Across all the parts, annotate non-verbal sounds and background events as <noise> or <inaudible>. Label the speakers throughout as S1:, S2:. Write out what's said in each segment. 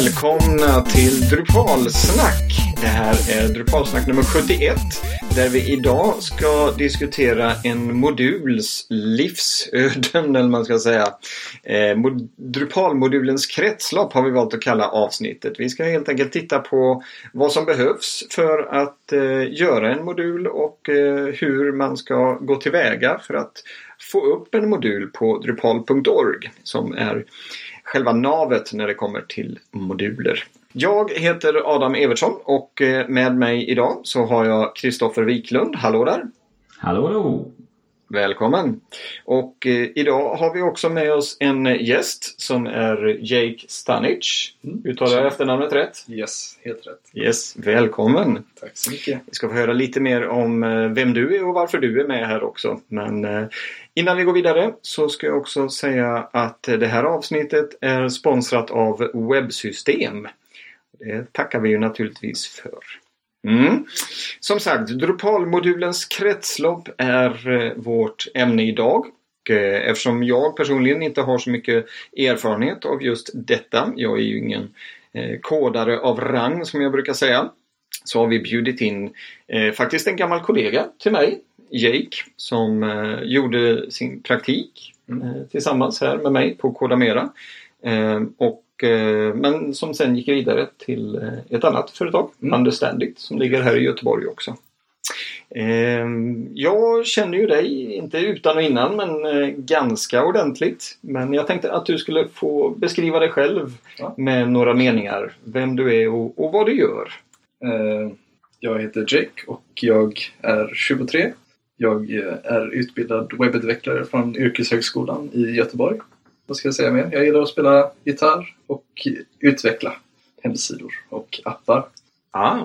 S1: välkomna till Drupalsnack. Det här är Drupalsnack nummer 71 där vi idag ska diskutera en moduls livsöden, eller man ska säga. Eh, Drupalmodulens kretslopp har vi valt att kalla avsnittet. Vi ska helt enkelt titta på vad som behövs för att eh, göra en modul och eh, hur man ska gå tillväga för att få upp en modul på drupal.org som är själva navet när det kommer till moduler. Jag heter Adam Evertsson och eh, med mig idag så har jag Kristoffer Wiklund. Hallå där!
S2: Hallå, hallå!
S1: Välkommen! Och eh, idag har vi också med oss en gäst som är Jake Stanic. Mm. Uttalar jag efternamnet rätt?
S3: Yes, helt rätt.
S1: Yes, välkommen!
S3: Tack så mycket!
S1: Vi ska få höra lite mer om eh, vem du är och varför du är med här också. Men eh, innan vi går vidare så ska jag också säga att det här avsnittet är sponsrat av Webbsystem. Det tackar vi ju naturligtvis för. Mm. Som sagt, Drupal-modulens kretslopp är eh, vårt ämne idag. Eh, eftersom jag personligen inte har så mycket erfarenhet av just detta, jag är ju ingen eh, kodare av rang som jag brukar säga, så har vi bjudit in faktiskt en gammal kollega till mig, Jake, som gjorde sin praktik tillsammans här med mig på Kodamera. och Eh, men som sen gick vidare till eh, ett annat företag, mm. Understandit, som ligger här i Göteborg också. Ehm, jag känner ju dig, inte utan och innan, men eh, ganska ordentligt. Men jag tänkte att du skulle få beskriva dig själv ja. med några meningar. Vem du är och, och vad du gör.
S3: Jag heter Jake och jag är 23. Jag är utbildad webbutvecklare från Yrkeshögskolan i Göteborg vad ska jag säga mer? Jag gillar att spela gitarr och utveckla hemsidor och appar.
S1: Ah,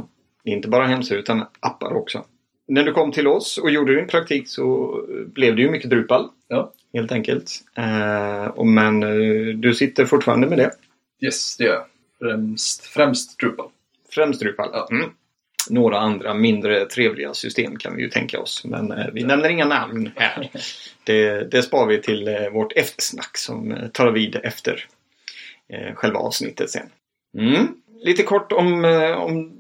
S1: inte bara hemsidor utan appar också. När du kom till oss och gjorde din praktik så blev det ju mycket Drupal.
S3: Ja.
S1: Helt enkelt. Eh, men eh, du sitter fortfarande med det?
S3: Yes, det gör jag. Främst, främst Drupal.
S1: Främst Drupal?
S3: Ja.
S1: Mm några andra mindre trevliga system kan vi ju tänka oss. Men eh, vi nämner inga namn här. <laughs> Det, det spar vi till eh, vårt eftersnack som eh, tar vid efter eh, själva avsnittet sen. Mm. Lite kort om, eh, om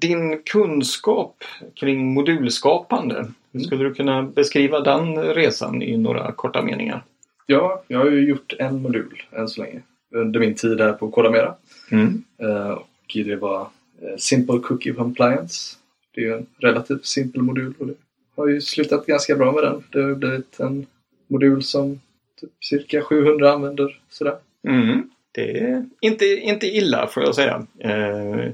S1: din kunskap kring modulskapande. Mm. Skulle du kunna beskriva den resan i några korta meningar?
S3: Ja, jag har ju gjort en modul än så länge under min tid här på Kodamera.
S1: Mm.
S3: Eh, och det var Simple Cookie Compliance. Det är en relativt simpel modul och det har ju slutat ganska bra med den. Det har blivit en modul som typ cirka 700 använder sådär.
S1: Mm. Det är inte, inte illa får jag säga. Eh,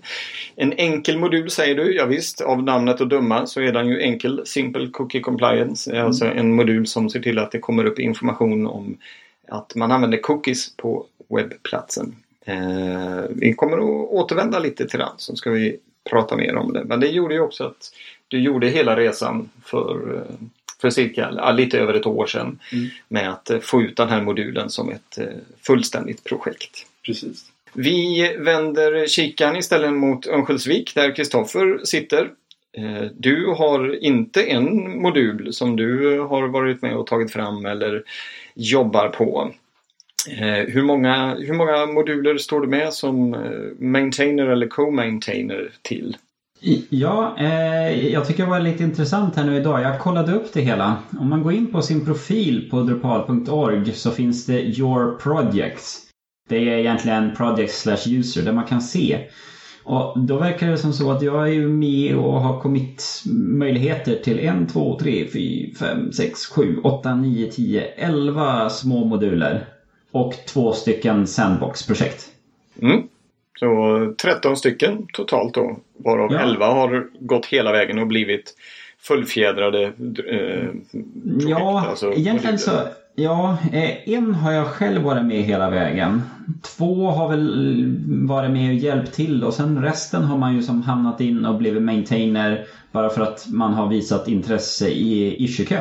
S1: en enkel modul säger du, ja, visst av namnet att döma så är den ju enkel. Simple Cookie Compliance är mm. alltså en modul som ser till att det kommer upp information om att man använder cookies på webbplatsen. Eh, vi kommer att återvända lite till den så ska vi prata mer om det. Men det gjorde ju också att du gjorde hela resan för, eh, för cirka lite över ett år sedan mm. med att eh, få ut den här modulen som ett fullständigt projekt.
S3: Precis.
S1: Vi vänder kikaren istället mot Örnsköldsvik där Kristoffer sitter. Du har inte en modul som du har varit med och tagit fram eller jobbar på. Eh, hur, många, hur många moduler står du med som eh, maintainer eller co-maintainer till?
S2: Ja, eh, jag tycker det var lite intressant här nu idag. Jag kollade upp det hela. Om man går in på sin profil på drupal.org så finns det Your Projects. Det är egentligen Projects slash User där man kan se. Och då verkar det som så att jag är med och har kommit möjligheter till 1, 2, 3, 4, 5, 6, 7, 8, 9, 10, 11 små moduler och två stycken Sandbox-projekt.
S1: Mm. Så 13 stycken totalt då. Varav ja. 11 har gått hela vägen och blivit fullfjädrade eh, projekt.
S2: Ja, alltså egentligen så. Ja, eh, en har jag själv varit med hela vägen. Två har väl varit med och hjälpt till och sen resten har man ju som hamnat in och blivit maintainer bara för att man har visat intresse i issue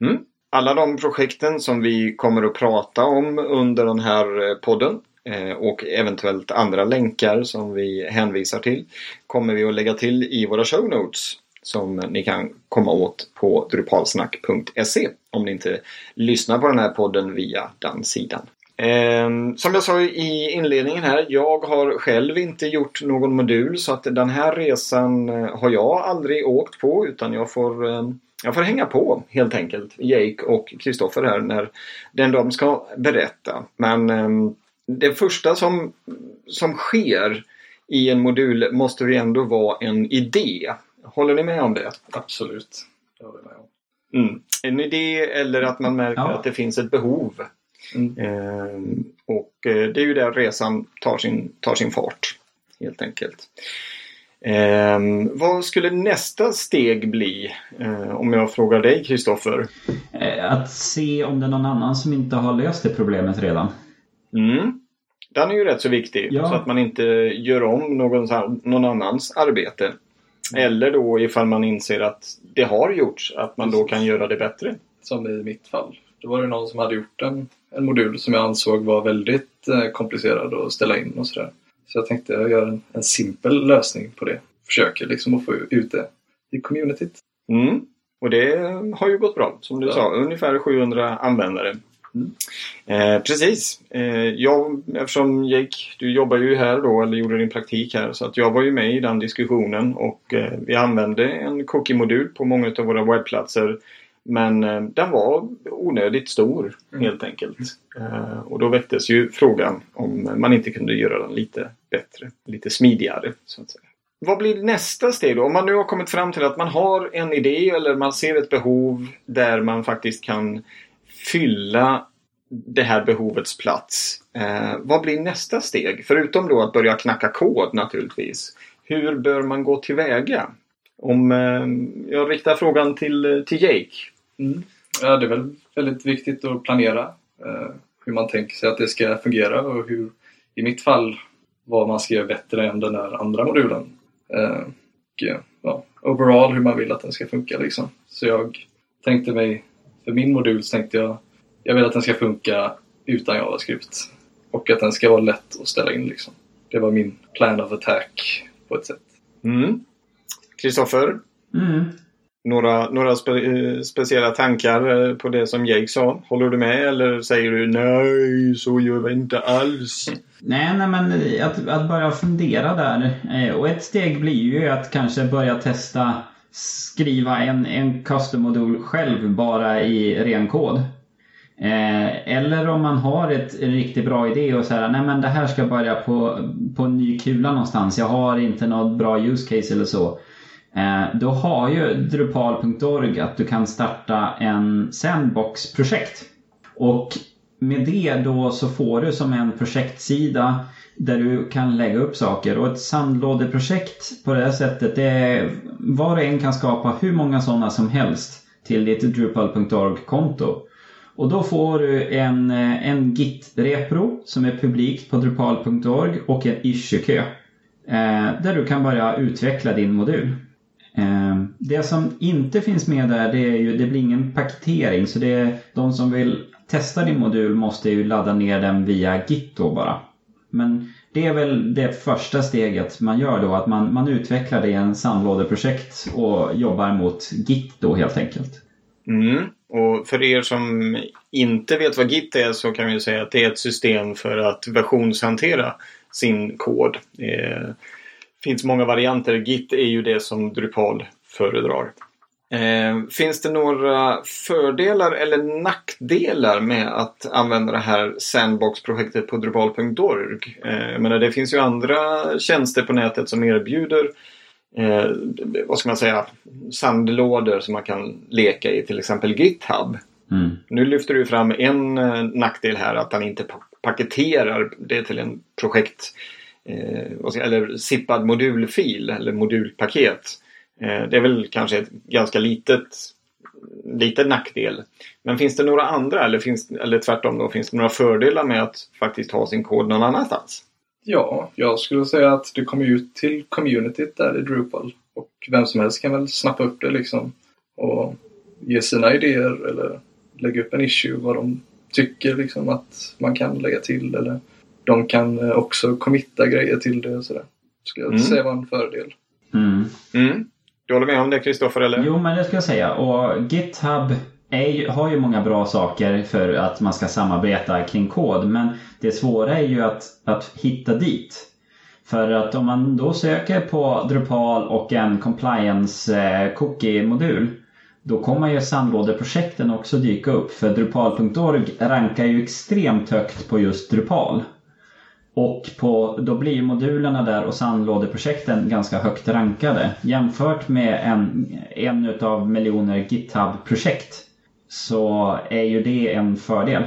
S1: mm alla de projekten som vi kommer att prata om under den här eh, podden eh, och eventuellt andra länkar som vi hänvisar till kommer vi att lägga till i våra show notes som ni kan komma åt på drupalsnack.se om ni inte lyssnar på den här podden via den sidan. Ehm, som jag sa i inledningen här, jag har själv inte gjort någon modul så att den här resan eh, har jag aldrig åkt på utan jag får, ehm, jag får hänga på helt enkelt. Jake och Kristoffer här när den de ska berätta. Men eh, det första som, som sker i en modul måste ju ändå vara en idé. Håller ni med om det?
S3: Absolut. Det håller jag med om.
S1: Mm. En idé eller att man märker
S2: Ja.
S1: att det finns ett behov.
S3: Mm.
S1: Ehm, och eh, det är ju där resan tar sin, tar sin fart. Helt enkelt. Ehm, vad skulle nästa steg bli? Eh, om jag frågar dig Kristoffer.
S2: Eh, Att se om det är någon annan som inte har löst det problemet redan.
S1: Mm. Den är ju rätt så viktig.
S2: Ja.
S1: Så att man inte gör om någon, någon annans arbete. Eller då ifall man inser att det har gjorts, att man då kan göra det bättre.
S3: Som i mitt fall. Då var det någon som hade gjort en, en modul som jag ansåg var väldigt eh, komplicerad att ställa in och sådär. Så jag tänkte jag gör en, en simpel lösning på det. Försöker liksom att få ut det i communityt.
S1: Mm. Och det har ju gått bra, som du
S3: Ja.
S1: sa. Ungefär 700 användare.
S3: Mm.
S1: Eh, precis. Eh, jag, eftersom Jake, du jobbar ju här då, eller gjorde din praktik här, så att jag var ju med i den diskussionen och eh, vi använde en cookie-modul på många av våra webbplatser. Men eh, den var onödigt stor,
S3: Mm.
S1: helt enkelt. Eh, och då väcktes ju frågan om man inte kunde göra den lite bättre, lite smidigare, så att säga. Vad blir nästa steg då? Om man nu har kommit fram till att man har en idé eller man ser ett behov där man faktiskt kan fylla det här behovets plats. Eh, vad blir nästa steg? Förutom då att börja knacka kod naturligtvis. Hur bör man gå tillväga? Om eh, jag riktar frågan till, till Jake.
S3: Mm. Ja, det är väl väldigt viktigt att planera eh, hur man tänker sig att det ska fungera och hur, i mitt fall, vad man ska göra bättre än den där andra modulen. Eh, och ja, overall hur man vill att den ska funka liksom. Så jag tänkte mig, för min modul så tänkte jag, jag vill att den ska funka utan JavaScript. Och att den ska vara lätt att ställa in liksom. Det var min plan of attack på ett sätt.
S1: Mm. Kristoffer,
S2: Mm
S1: några, några spe, eh, speciella tankar eh, på det som Jake sa? Håller du med eller säger du nej, så gör vi inte alls? <laughs>
S2: Nej, nej men att, att börja fundera där. Eh, och ett steg blir ju att kanske börja testa skriva en, en custom-modul själv bara i ren kod. Eh, eller om man har ett, en riktigt bra idé och säger nej men det här ska börja på, på en ny kula någonstans. Jag har inte något bra use case eller så. Eh, då har ju Drupal.org att du kan starta en sandbox-projekt. Och med det då så får du som en projektsida där du kan lägga upp saker. Och ett sandlådeprojekt på det här sättet, det är, var och en kan skapa hur många sådana som helst till ditt Drupal.org-konto. Och då får du en, eh, en Git-repro som är publikt på Drupal.org och en issue-kö. Eh, där du kan börja utveckla din modul. Ehm, det som inte finns med där det är ju, det blir ingen paketering så det är de som vill testa din modul måste ju ladda ner den via Git då bara. Men det är väl det första steget man gör då, att man, man utvecklar det i en sandlådeprojekt och jobbar mot Git då helt enkelt.
S1: Mm. Och för er som inte vet vad Git är så kan vi säga att det är ett system för att versionshantera sin kod. Eh, finns många varianter. Git är ju det som Drupal föredrar. Eh, finns det några fördelar eller nackdelar med att använda det här Sandbox-projektet på Drupal.org? Eh, menar, det finns ju andra tjänster på nätet som erbjuder eh, vad ska man säga, sandlådor som man kan leka i, till exempel GitHub.
S2: Mm.
S1: Nu lyfter du fram en eh, nackdel här att han inte pa- paketerar det till en projekt eh, eller zippad modulfil eller modulpaket. Eh, det är väl kanske ett ganska litet liten nackdel. Men finns det några andra eller, finns, eller tvärtom då, finns det några fördelar med att faktiskt ha sin kod någon annanstans?
S3: Ja, jag skulle säga att det kommer ut till communityt där i Drupal. Och vem som helst kan väl snappa upp det liksom. Och ge sina idéer eller lägga upp en issue vad de tycker liksom att man kan lägga till. Eller de kan eh, också committa grejer till det och sådär. Skulle jag
S1: Mm.
S3: säga var en fördel.
S2: Mm.
S1: Mm. Du håller med om det Kristoffer eller?
S2: Jo, men det ska jag säga. Och GitHub är, har ju många bra saker för att man ska samarbeta kring kod. Men det svåra är ju att, att hitta dit. För att om man då söker på Drupal och en compliance eh, cookie-modul då kommer ju sandlådeprojekten också dyka upp för Drupal.org rankar ju extremt högt på just Drupal. Och på, då blir modulerna där och sandlådeprojekten ganska högt rankade. Jämfört med en, en utav miljoner GitHub-projekt så är ju det en fördel.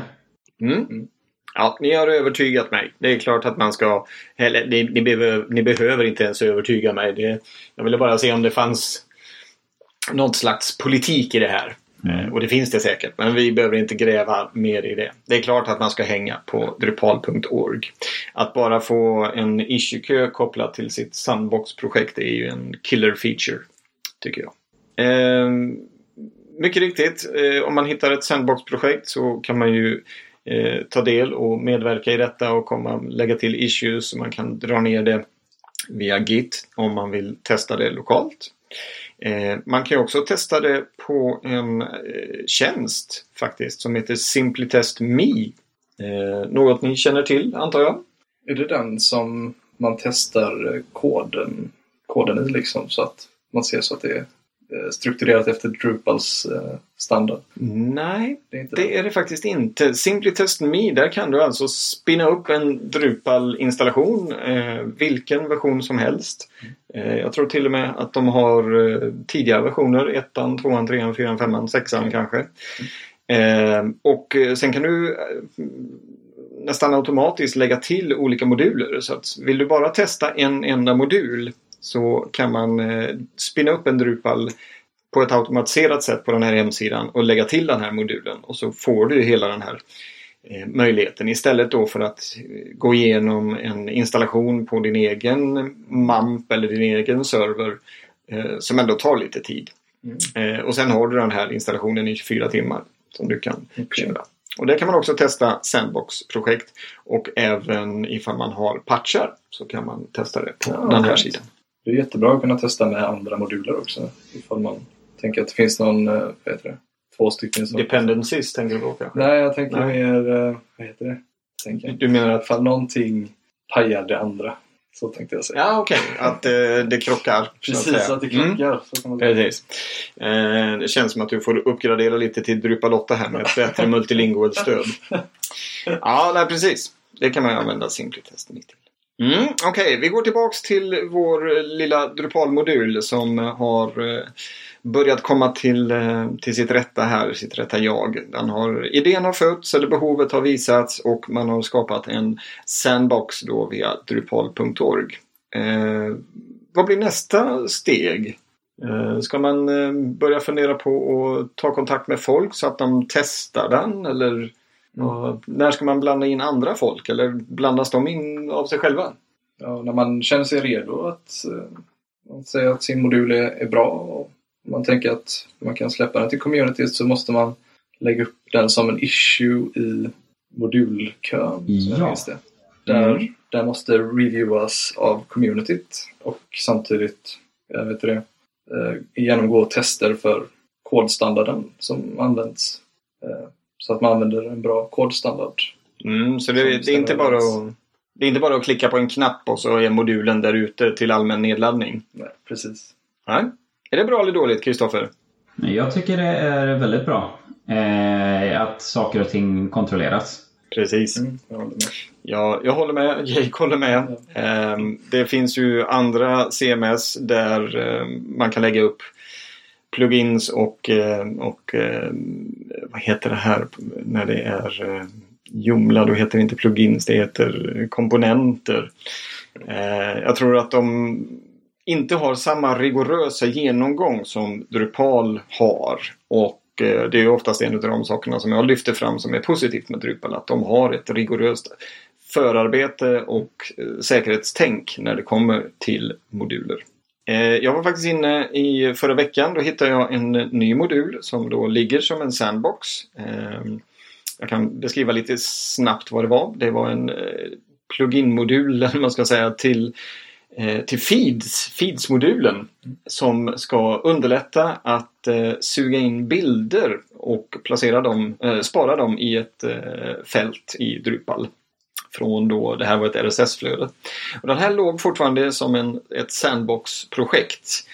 S1: Mm. Ja, ni har övertygat mig. Det är klart att man ska... Eller, ni, ni, behöver, ni behöver inte ens övertyga mig. Det, jag ville bara se om det fanns något slags politik i det här. Mm. Eh, och det finns det säkert, men vi behöver inte gräva mer i det. Det är klart att man ska hänga på drupal.org. Att bara få en issue-kö kopplad till sitt Sandbox-projekt är ju en killer feature, tycker jag. Eh, mycket riktigt, eh, om man hittar ett Sandbox-projekt så kan man ju eh, ta del och medverka i detta och komma, lägga till issues. Man kan dra ner det via Git om man vill testa det lokalt. Eh, man kan också testa det på en eh, tjänst faktiskt som heter Simplitest Me. Eh, något ni känner till antar jag?
S3: Är det den som man testar koden, koden i liksom så att man ser så att det är strukturerat efter Drupals eh, standard?
S1: Nej, det är, inte det, är det faktiskt inte. Simply Test Me, där kan du alltså spinna upp en Drupal-installation. Eh, vilken version som helst. Eh, jag tror till och med att de har eh, tidiga versioner. Ettan, tvåan, trean, fyran, femman, sexan kanske. Eh, och sen kan du nästan automatiskt lägga till olika moduler. Så att vill du bara testa en enda modul så kan man eh, spinna upp en Drupal på ett automatiserat sätt på den här hemsidan och lägga till den här modulen och så får du hela den här eh, möjligheten istället då för att eh, gå igenom en installation på din egen MAMP eller din egen server som ändå tar lite tid. Mm. Och sen har du den här installationen i 24 timmar som du kan okay. köra. Och där kan man också testa Sandbox-projekt och även ifall man har patchar så kan man testa det på ja, den här sidan.
S3: Det är jättebra att kunna testa med andra moduler också. Ifall man tänker att det finns någon, eh, vad heter det? Två stycken
S1: som... Dependencies tänker du på kanske?
S3: Nej, jag tänker Nej. mer, eh, vad heter det? Tänker.
S1: Du menar att
S3: ifall någonting pajar det andra. Så tänkte jag säga.
S1: Ja, okej. Okay. Att eh, det krockar.
S3: Precis, att, att, det krockar. Mm. Så kan man Precis.
S1: Eh, det känns som att du får uppgradera lite till Drupal 8 här med ett bättre multilingual-stöd. <laughs> ja, nej, precis. Det kan man ju använda Simplytest till. Mm, Okej, okay. vi går tillbaks till vår lilla Drupal-modul som har eh, börjat komma till, eh, till sitt rätta här, sitt rätta jag. Den har, idén har fötts eller behovet har visats och man har skapat en sandbox då via drupal.org. Eh, vad blir nästa steg? Eh, ska man eh, börja fundera på att ta kontakt med folk så att de testar den eller och när ska man blanda in andra folk eller blandas de in av sig själva?
S3: Ja, när man känner sig redo att, att eh, säga att sin modul är, är bra och man tänker att man kan släppa den till communityt så måste man lägga upp den som en issue i modulkön. Ja. Det. Där, mm. där måste reviewas av communityt och samtidigt jag vet det, eh, genomgå tester för kodstandarden som används eh, så att man använder en bra kodstandard.
S1: Mm, så det, det, är inte bara att, det är inte bara att klicka på en knapp och så är modulen där ute till allmän nedladdning?
S3: Nej, precis.
S1: Nej. Är det bra eller dåligt, Kristoffer?
S2: Jag tycker det är väldigt bra. Eh, att saker och ting kontrolleras.
S1: Precis. Mm, jag håller med. Ja, jag håller med. <laughs> Jake håller med. Ja. Eh, det finns ju andra CMS där eh, man kan lägga upp plugins och, eh, och eh, vad heter det här när det är eh, Joomla, då heter det inte plugins, det heter komponenter. Eh, jag tror att de inte har samma rigorösa genomgång som Drupal har. Och eh, det är oftast en av de sakerna som jag lyfter fram som är positivt med Drupal. Att de har ett rigoröst förarbete och eh, säkerhetstänk när det kommer till moduler. Eh, jag var faktiskt inne i förra veckan. Då hittade jag en ny modul som då ligger som en sandbox. Ehm, jag kan beskriva lite snabbt vad det var. Det var en eh, plugin-modul, <laughs> eller man ska säga, till, eh, till Feeds, Feeds-modulen som ska underlätta att suga in bilder och placera dem, spara dem i ett fält i Drupal. Från då, det här var ett RSS-flöde. Och den här låg fortfarande som en, ett sandbox-projekt.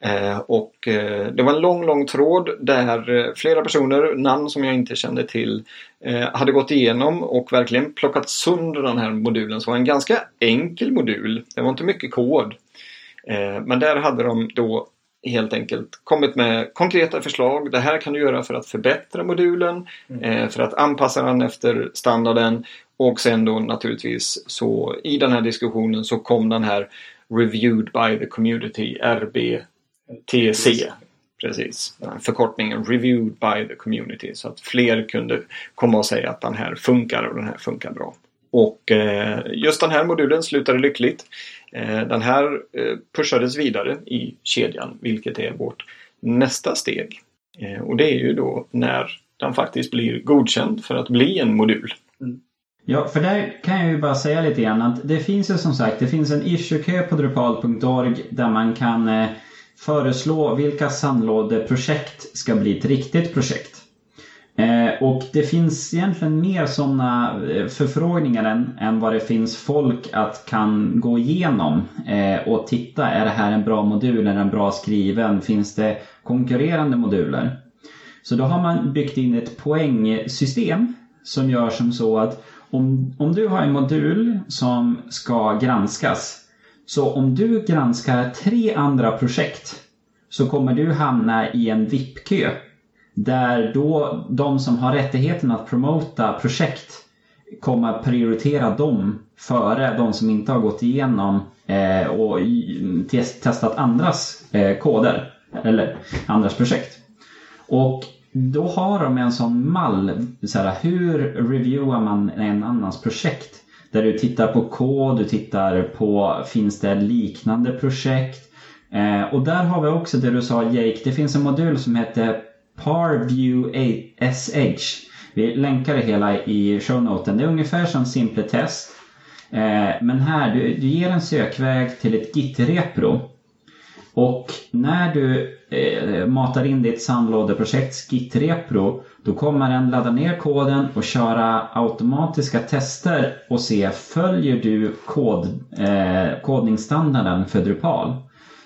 S1: Eh, och eh, det var en lång, lång tråd där eh, flera personer, namn som jag inte kände till, eh, hade gått igenom och verkligen plockat sönder den här modulen. Så det var en ganska enkel modul. Det var inte mycket kod. Eh, men där hade de då helt enkelt kommit med konkreta förslag. Det här kan du göra för att förbättra modulen, eh, för att anpassa den efter standarden och sen då naturligtvis så i den här diskussionen så kom den här Reviewed by the Community, RBTC. Precis, förkortningen Reviewed by the Community så att fler kunde komma och säga att den här funkar och den här funkar bra. Och eh, just den här modulen slutade lyckligt. Eh, den här eh, pushades vidare i kedjan vilket är vårt nästa steg. Eh, och det är ju då när den faktiskt blir godkänd för att bli en modul. Mm.
S2: Ja, för där kan jag ju bara säga lite grann att det finns ju som sagt, det finns en issuekö på drupal.org där man kan föreslå vilka sandlådeprojekt ska bli ett riktigt projekt. Eh, och det finns egentligen mer sådana eh, förfrågningar än, än vad det finns folk att kan gå igenom eh, och titta. Är det här en bra modul? Är den bra skriven? Finns det konkurrerande moduler? Så då har man byggt in ett poängsystem som gör som så att om, om du har en modul som ska granskas så om du granskar tre andra projekt så kommer du hamna i en VIP-kö där då de som har rättigheten att promota projekt kommer att prioritera dem före de som inte har gått igenom eh, och testat andras eh, koder eller andras projekt. Och då har de en sån mall, så här, hur reviewar man en annans projekt? Där du tittar på kod, du tittar på finns det liknande projekt? Eh, och där har vi också det du sa Jake, det finns en modul som heter Parview SH. Vi länkar det hela i shownoten. Det är ungefär som Simple Test. Eh, men här, du, du ger en sökväg till ett Git-repro. Och när du eh, matar in ditt sandlådeprojekts Git-repro då kommer den ladda ner koden och köra automatiska tester och se följer du kod, eh, kodningsstandarden för Drupal.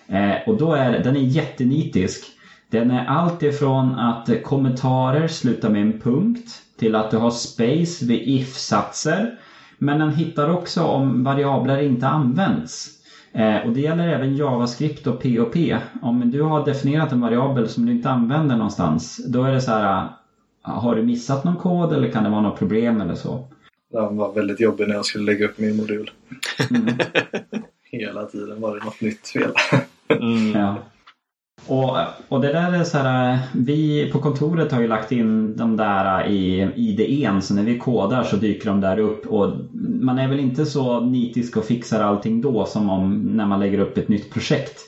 S2: Eh, och då är den är jättenitisk. Den är allt ifrån att kommentarer slutar med en punkt till att du har space vid if-satser. Men den hittar också om variabler inte används. Eh, och det gäller även JavaScript och POP. Om du har definierat en variabel som du inte använder någonstans, då är det så här, eh, har du missat någon kod eller kan det vara något problem eller så?
S3: Den var väldigt jobbig när jag skulle lägga upp min modul.
S2: Mm. <laughs>
S3: Hela tiden var det något nytt fel.
S1: Mm.
S2: Ja. Och, och det där är så här, vi på kontoret har ju lagt in de där i IDEn så när vi kodar så dyker de där upp och man är väl inte så nitisk och fixar allting då som om när man lägger upp ett nytt projekt.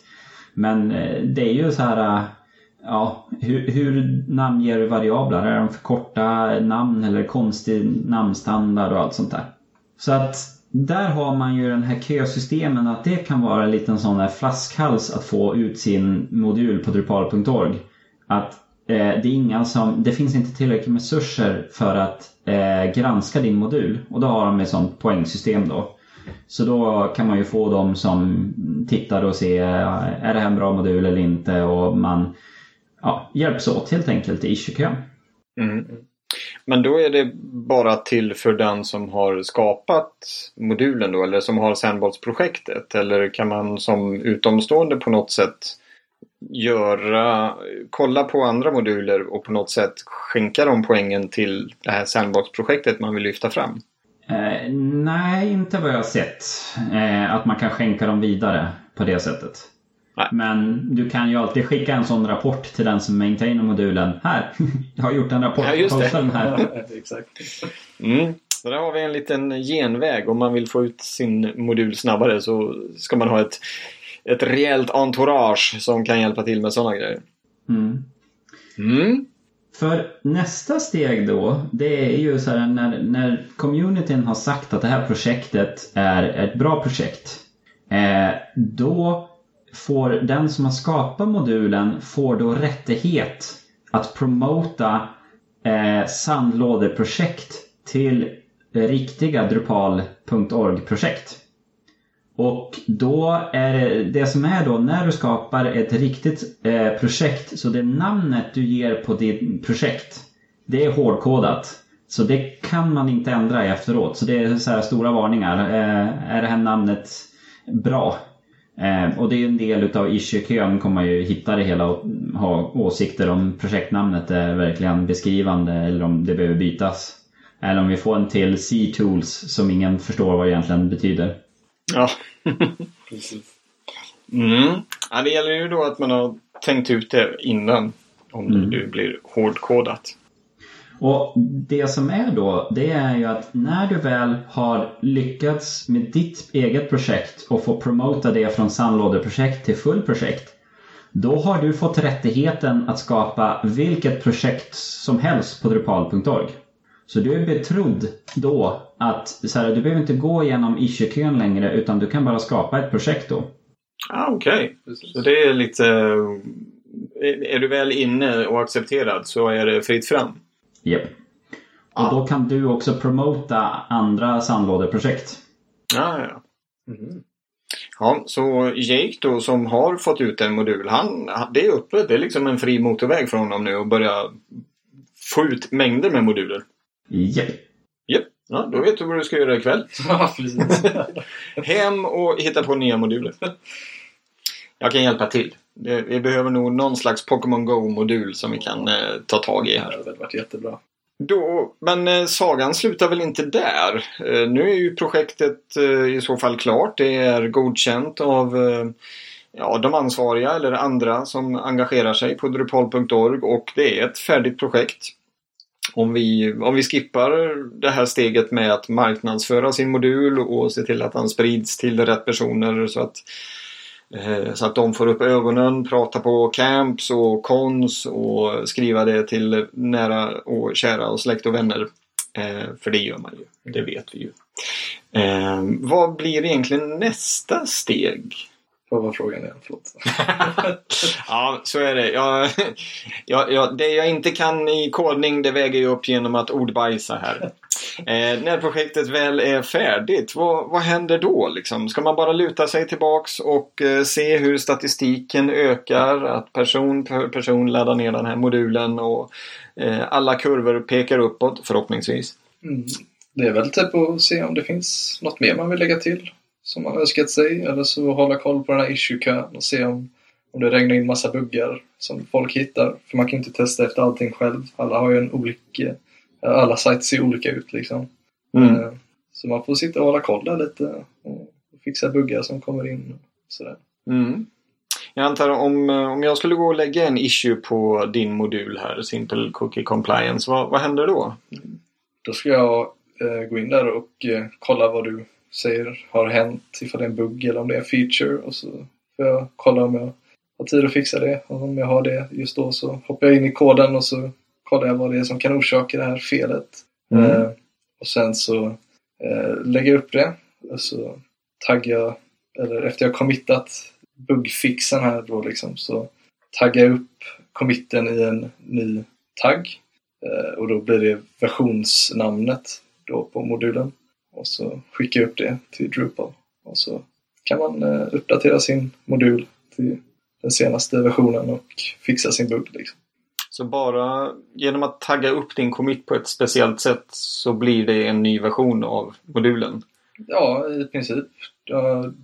S2: Men eh, det är ju så här, ja, hur, hur namnger du variabler? Är de för korta namn eller konstig namnstandard och allt sånt där? Så att där har man ju den här kösystemen att det kan vara en liten sån där flaskhals att få ut sin modul på drupal.org. Att eh, det är inga som, det finns inte tillräckligt med resurser för att eh, granska din modul och då har de ett sånt poängsystem då. Så då kan man ju få dem som tittar och ser eh, är det här en bra modul eller inte och man ja, hjälps åt helt enkelt i issuekön.
S1: Mm. Men då är det bara till för den som har skapat modulen då eller som har Sandbox-projektet? Eller kan man som utomstående på något sätt göra, kolla på andra moduler och på något sätt skänka de poängen till det här Sandbox-projektet man vill lyfta fram?
S2: Eh, nej, inte vad jag har sett. Eh, att man kan skänka dem vidare på det sättet.
S1: Nej.
S2: Men du kan ju alltid skicka en sån rapport till den som maintainar modulen. Här, <laughs> jag har gjort en rapport.
S1: Ja, just det.
S2: Den här. <laughs>
S3: Exakt.
S1: Mm. Så där har vi en liten genväg. Om man vill få ut sin modul snabbare så ska man ha ett, ett rejält entourage som kan hjälpa till med sådana grejer.
S2: Mm.
S1: Mm.
S2: För nästa steg då, det är ju så här när, när communityn har sagt att det här projektet är ett bra projekt. Eh, då får den som har skapat modulen får då rättighet att promota eh, sandlådeprojekt till riktiga Drupal.org-projekt. Och då är det, det som är då när du skapar ett riktigt eh, projekt så det namnet du ger på ditt projekt det är hårdkodat. Så det kan man inte ändra efteråt. Så det är så här stora varningar. Eh, är det här namnet bra? Eh, och det är en del utav issue-kön kommer man ju hitta det hela och ha åsikter om projektnamnet är verkligen beskrivande eller om det behöver bytas. Eller om vi får en till C-tools som ingen förstår vad det egentligen betyder.
S1: Ja. <laughs>
S3: Precis.
S1: Mm. ja. Det gäller ju då att man har tänkt ut det innan. Om
S2: Mm.
S1: det blir hårdkodat.
S2: Och det som är då, det är ju att när du väl har lyckats med ditt eget projekt och få promota det från sandlådeprojekt till full projekt. Då har du fått rättigheten att skapa vilket projekt som helst på Drupal.org. Så du är betrodd då att så här, du behöver inte gå igenom issue-kön längre utan du kan bara skapa ett projekt då.
S1: Ah, Okej,
S3: Precis.
S1: så det är lite... Är är du väl inne och accepterad så är det fritt fram.
S2: Japp. Och då kan du också promota andra sandlådeprojekt.
S1: Ja, ja. Mhm. Ja, så Jake då som har fått ut en modul, han, det är öppet. Det är liksom en fri motorväg för honom nu att börja få ut mängder med moduler.
S2: Japp.
S1: Japp, ja, då vet du vad du ska göra ikväll. <laughs>
S3: Ja, precis. <laughs>
S1: Hem och hitta på nya moduler. <laughs> Jag kan hjälpa till. Det- Vi behöver nog någon slags Pokémon Go-modul som vi kan eh, ta tag i
S3: Det
S1: här.
S3: hade väl varit jättebra.
S1: Då, men eh, sagan slutar väl inte där. Eh, nu är ju projektet eh, i så fall klart. Det är godkänt av eh, ja, de ansvariga eller andra som engagerar sig på Drupal.org och det är ett färdigt projekt. Om vi, om vi skippar det här steget med att marknadsföra sin modul och se till att den sprids till rätt personer så att Så att de får upp ögonen, prata på camps och cons och skriva det till nära och kära och släkt och vänner. Eh, För det gör man ju, det vet vi ju. Eh, Vad blir egentligen nästa steg?
S3: Vad var frågan igen? Förlåt. <laughs>
S1: ja, så är det. Jag, <laughs> jag, jag, det jag inte kan i kodning det väger jag upp genom att ordbajsa här. <laughs> Eh, när projektet väl är färdigt, vad, vad händer då? Liksom? Ska man bara luta sig tillbaks och eh, se hur statistiken ökar? Att person för person laddar ner den här modulen och eh, alla kurvor pekar uppåt förhoppningsvis.
S3: Mm. Det är väl typ att se om det finns något mer man vill lägga till som man önskat sig. Eller så hålla koll på den här issue-kön och se om, om det regnar in massa buggar som folk hittar. För man kan inte testa efter allting själv. Alla har ju en olika... Alla sajter ser olika ut liksom.
S1: Mm.
S3: Eh, Så man får sitta och hålla koll där lite och fixa buggar som kommer in. Och sådär.
S1: Mm. Jag antar om, eh, om jag skulle gå och lägga en issue på din modul här, Simple Cookie Compliance, vad, vad händer då?
S3: Då ska jag eh, gå in där och eh, kolla vad du säger har hänt, ifall det är en bugg eller om det är en feature. Och så får jag kolla om jag har tid att fixa det. Och om jag har det just då så hoppar jag in i koden och så kollar jag vad det är som kan orsaka det här felet.
S1: Mm.
S3: Eh, och sen så eh, lägger jag upp det. Och så taggar jag, eller efter jag committat bugfixen här då liksom så taggar jag upp committen i en ny tagg. Eh, och då blir det versionsnamnet då på modulen. Och så skickar jag upp det till Drupal. Och så kan man eh, uppdatera sin modul till den senaste versionen och fixa sin bugg. Liksom.
S1: Så bara genom att tagga upp din commit på ett speciellt sätt så blir det en ny version av modulen?
S3: Ja, i princip.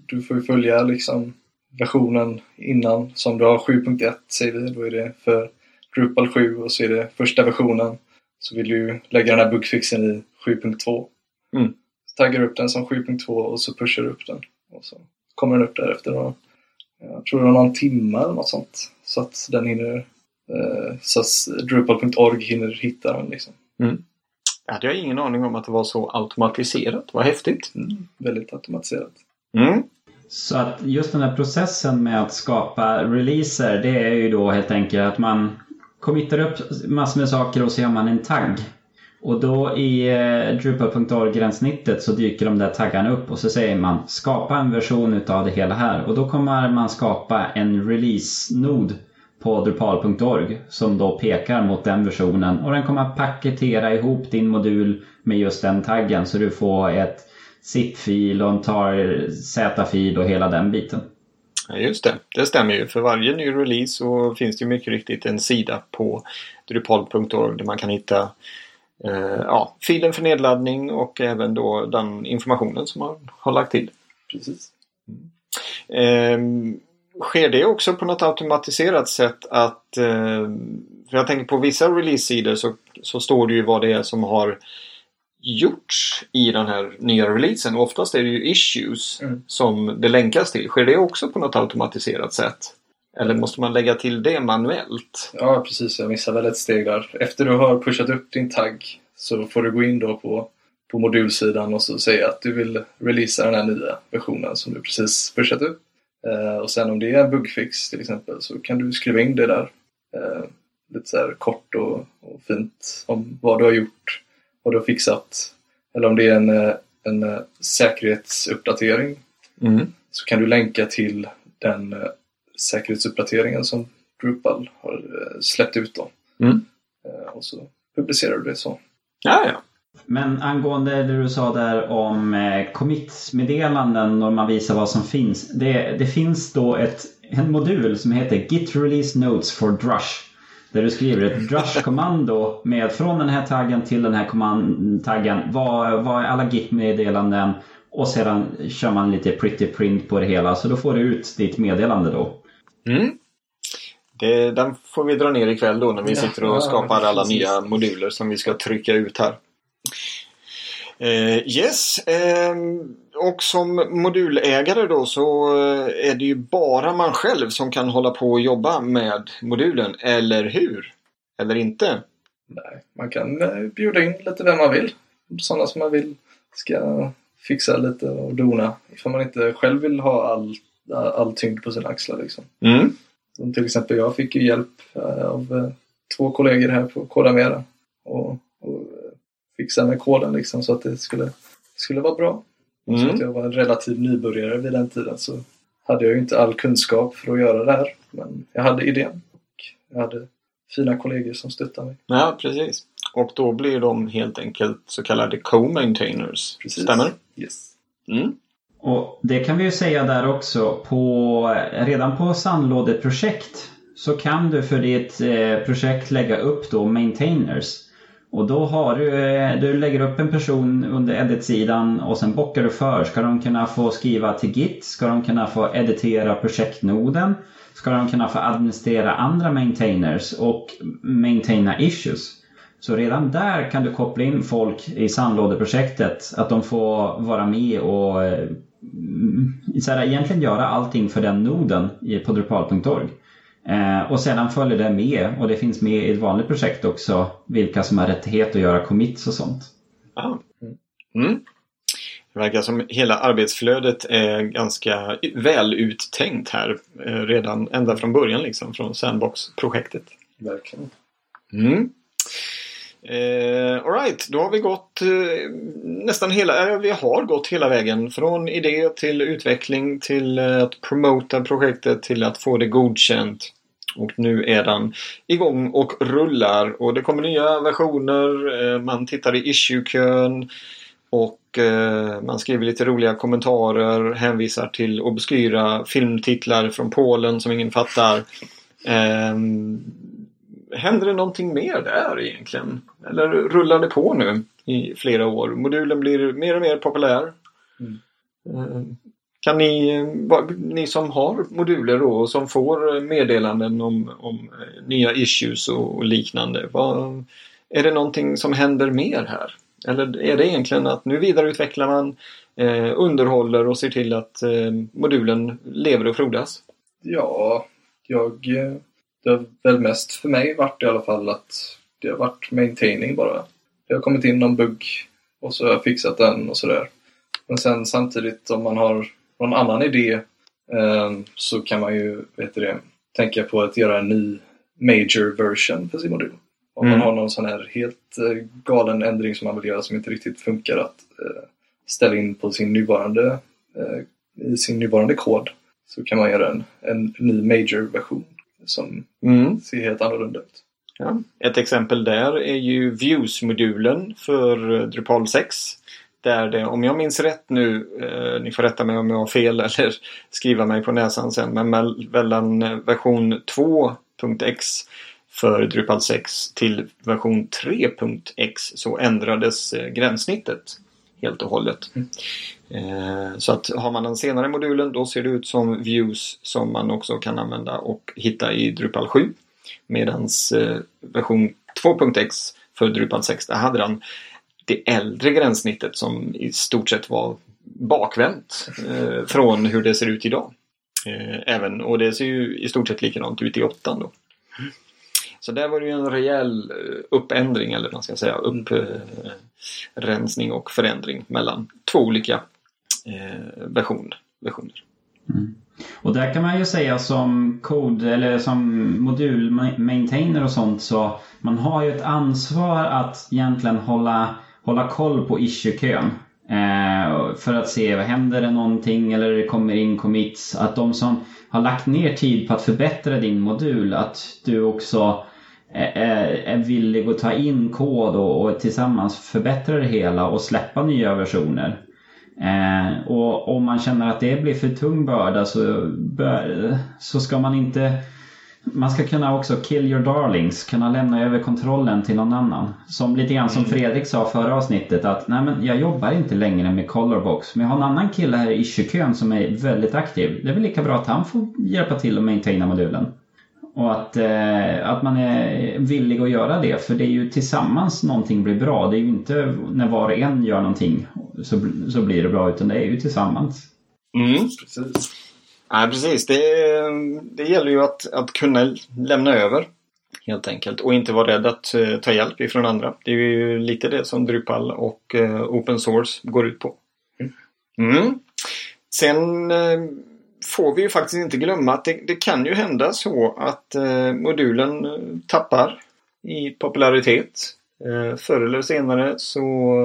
S3: Du får ju följa liksom versionen innan. Som du har 7.1 säger vi, då är det för Drupal 7 och så är det första versionen. Så vill du lägga den här bugfixen i 7.2.
S1: Mm.
S3: Så taggar du upp den som 7.2 och så pushar du upp den. Och så kommer den upp där efter någon, jag tror det var någon timme eller något sånt. Så att den hinner, så att Drupal.org hinner hitta den liksom.
S1: Det hade jag ingen aning om att det var så automatiserat. Vad häftigt!
S3: Mm, väldigt automatiserat.
S1: Mm.
S2: Så att just den här processen med att skapa releaser det är ju då helt enkelt att man committar upp massor med saker och så gör man en tagg. Och då i eh, Drupal.org-gränssnittet så dyker de där taggarna upp och så säger man skapa en version utav det hela här och då kommer man skapa en release-nod på Drupal.org som då pekar mot den versionen och den kommer att paketera ihop din modul med just den taggen så du får ett zip-fil och en tar Z-fil och hela den biten.
S1: Ja, just det, det stämmer ju. För varje ny release så finns det ju mycket riktigt en sida på Drupal.org där man kan hitta eh, ja, filen för nedladdning och även då den informationen som man har lagt till.
S3: Precis.
S1: Eh, sker det också på något automatiserat sätt att eh, för jag tänker på vissa release-sidor så, så står det ju vad det är som har gjorts i den här nya releasen. Och oftast är det ju issues
S3: Mm.
S1: som det länkas till. Sker det också på något automatiserat sätt? Eller måste man lägga till det manuellt?
S3: Ja, precis. Jag missade väl ett steg där. Efter du har pushat upp din tagg så får du gå in då på, på modulsidan och så säga att du vill releasa den här nya versionen som du precis pushat upp. Eh, och sen om det är en bugfix till exempel så kan du skriva in det där. Eh, lite så här kort och, och fint om vad du har gjort, vad du har fixat. Eller om det är en, eh, en säkerhetsuppdatering
S1: Mm.
S3: så kan du länka till den säkerhetsuppdateringen som Drupal har släppt ut. Då.
S1: Mm.
S3: Och så publicerar du det så.
S1: Ja, ja.
S2: Men angående det du sa där om eh, commit-meddelanden och man visar vad som finns. Det, det finns då ett, en modul som heter Git Release Notes for Drush. Där du skriver ett Drush-kommando med från den här taggen till den här taggen. Vad, vad är alla Git-meddelanden? Och sedan kör man lite pretty print på det hela. Så då får du ut ditt meddelande då.
S1: Mm. Det, den får vi dra ner ikväll då när vi sitter och skapar alla nya moduler som vi ska trycka ut här. Eh, yes, ehm, och som modulägare då så eh, är det ju bara man själv som kan hålla på och jobba med modulen, eller hur? Eller inte?
S3: Nej, man kan eh, bjuda in lite vem man vill. Sådana som man vill ska fixa lite och dona. Ifall man inte själv vill ha all, all tyngd på sina axlar. Liksom.
S1: Mm.
S3: Som till exempel jag fick ju hjälp eh, av eh, två kollegor här på Kodamera. Och, eh, fixa med koden liksom så att det skulle, skulle vara bra. Och Så
S1: Mm.
S3: att jag var en relativ nybörjare vid den tiden så hade jag ju inte all kunskap för att göra det här. Men jag hade idén. Och jag hade fina kollegor som stöttade mig.
S1: Ja, precis. Och då blir de helt enkelt så kallade co-maintainers.
S3: Precis.
S1: Stämmer?
S3: Yes.
S1: Mm.
S2: Och det kan vi ju säga där också. På, redan på sandlådeprojekt så kan du för ditt eh, projekt lägga upp då maintainers. Och då har du, eh, du lägger upp en person under edit-sidan och sen bockar du för. Ska de kunna få skriva till Git? Ska de kunna få editera projektnoden? Ska de kunna få administrera andra maintainers och maintaina issues? Så redan där kan du koppla in folk i sandlådeprojektet. Att de får vara med och eh, så här, egentligen göra allting för den noden på Drupal.org. Eh, och sedan följer det med och det finns med i ett vanligt projekt också vilka som har rättighet att göra commits och sånt.
S1: Ja. Mm. Det verkar som hela arbetsflödet är ganska väl uttänkt här eh, redan ända från början liksom från Sandbox-projektet.
S3: Verkligen.
S1: Mm. Eh, Alright, då har vi gått eh, nästan hela, eh, vi har gått hela vägen från idé till utveckling till eh, att promota projektet till att få det godkänt. Och nu är den igång och rullar och det kommer nya versioner. Eh, man tittar i issue-kön och eh, man skriver lite roliga kommentarer, hänvisar till obskyra filmtitlar från Polen som ingen fattar. Ehm, Händer det någonting mer där egentligen? Eller rullar det på nu i flera år? Modulen blir mer och mer populär.
S3: Mm.
S1: Eh, Kan ni, eh, ni som har moduler då och som får meddelanden om, om eh, nya issues och och liknande. Vad, är det någonting som händer mer här? Eller är det egentligen att nu vidareutvecklar man, eh, underhåller och ser till att eh, modulen lever och frodas?
S3: Ja, jag... Det har väl mest för mig varit i alla fall att det har varit maintaining bara. Det har kommit in någon bugg och så har jag fixat den och sådär. Men sen samtidigt om man har någon annan idé eh, så kan man ju, vet du det, tänka på att göra en ny major version för sin modul. Om
S1: Mm.
S3: man har någon sån här helt eh, galen ändring som man vill göra som inte riktigt funkar att eh, ställa in på sin nuvarande, eh, i sin nuvarande kod så kan man göra en, en ny major version som
S1: Mm.
S3: ser helt annorlunda ut.
S1: Ja. Ett exempel där är ju Views-modulen för eh, Drupal 6. Där det, om jag minns rätt nu, eh, ni får rätta mig om jag har fel <laughs> eller skriva mig på näsan sen, men mell- mellan eh, version 2.x för Drupal 6 till version 3.x så ändrades eh, gränssnittet helt och hållet. Eh, Eh, så att har man den senare modulen då ser det ut som views som man också kan använda och hitta i Drupal 7. Medans eh, version 2.x för Drupal 6 där hade den det äldre gränssnittet som i stort sett var bakvänt eh, från hur det ser ut idag. Eh, även, och det ser ju i stort sett likadant ut i 8. då. Så där var det ju en rejäl eh, uppändring eller vad man ska säga, upprensning och förändring mellan två olika Eh, version, versioner. Mm.
S2: Och där kan man ju säga som kod eller som modul-maintainer och sånt så man har ju ett ansvar att egentligen hålla, hålla koll på issue-kön. Eh, för att se, vad händer det någonting eller det kommer in commits? Att de som har lagt ner tid på att förbättra din modul, att du också är, är villig att ta in kod och, och tillsammans förbättra det hela och släppa nya versioner. Eh, och om man känner att det blir för tung börda så, bör, så ska man inte... Man ska kunna också kill your darlings, kunna lämna över kontrollen till någon annan. Som lite grann som Fredrik sa förra avsnittet att nej men jag jobbar inte längre med Colorbox. Men jag har en annan kille här i issue-kön som är väldigt aktiv. Det är väl lika bra att han får hjälpa till att maintaina modulen. Och att, eh, att man är villig att göra det. För det är ju tillsammans någonting blir bra. Det är ju inte när var och en gör någonting så, så blir det bra. Utan det är ju tillsammans.
S1: Mm.
S3: Precis.
S1: Ja, precis. Det, det gäller ju att, att kunna lämna över helt enkelt och inte vara rädd att eh, ta hjälp ifrån andra. Det är ju lite det som Drupal och eh, Open Source går ut på. Mm. Sen eh, får vi ju faktiskt inte glömma att det, det kan ju hända så att eh, modulen eh, tappar i popularitet. Eh, förr eller senare så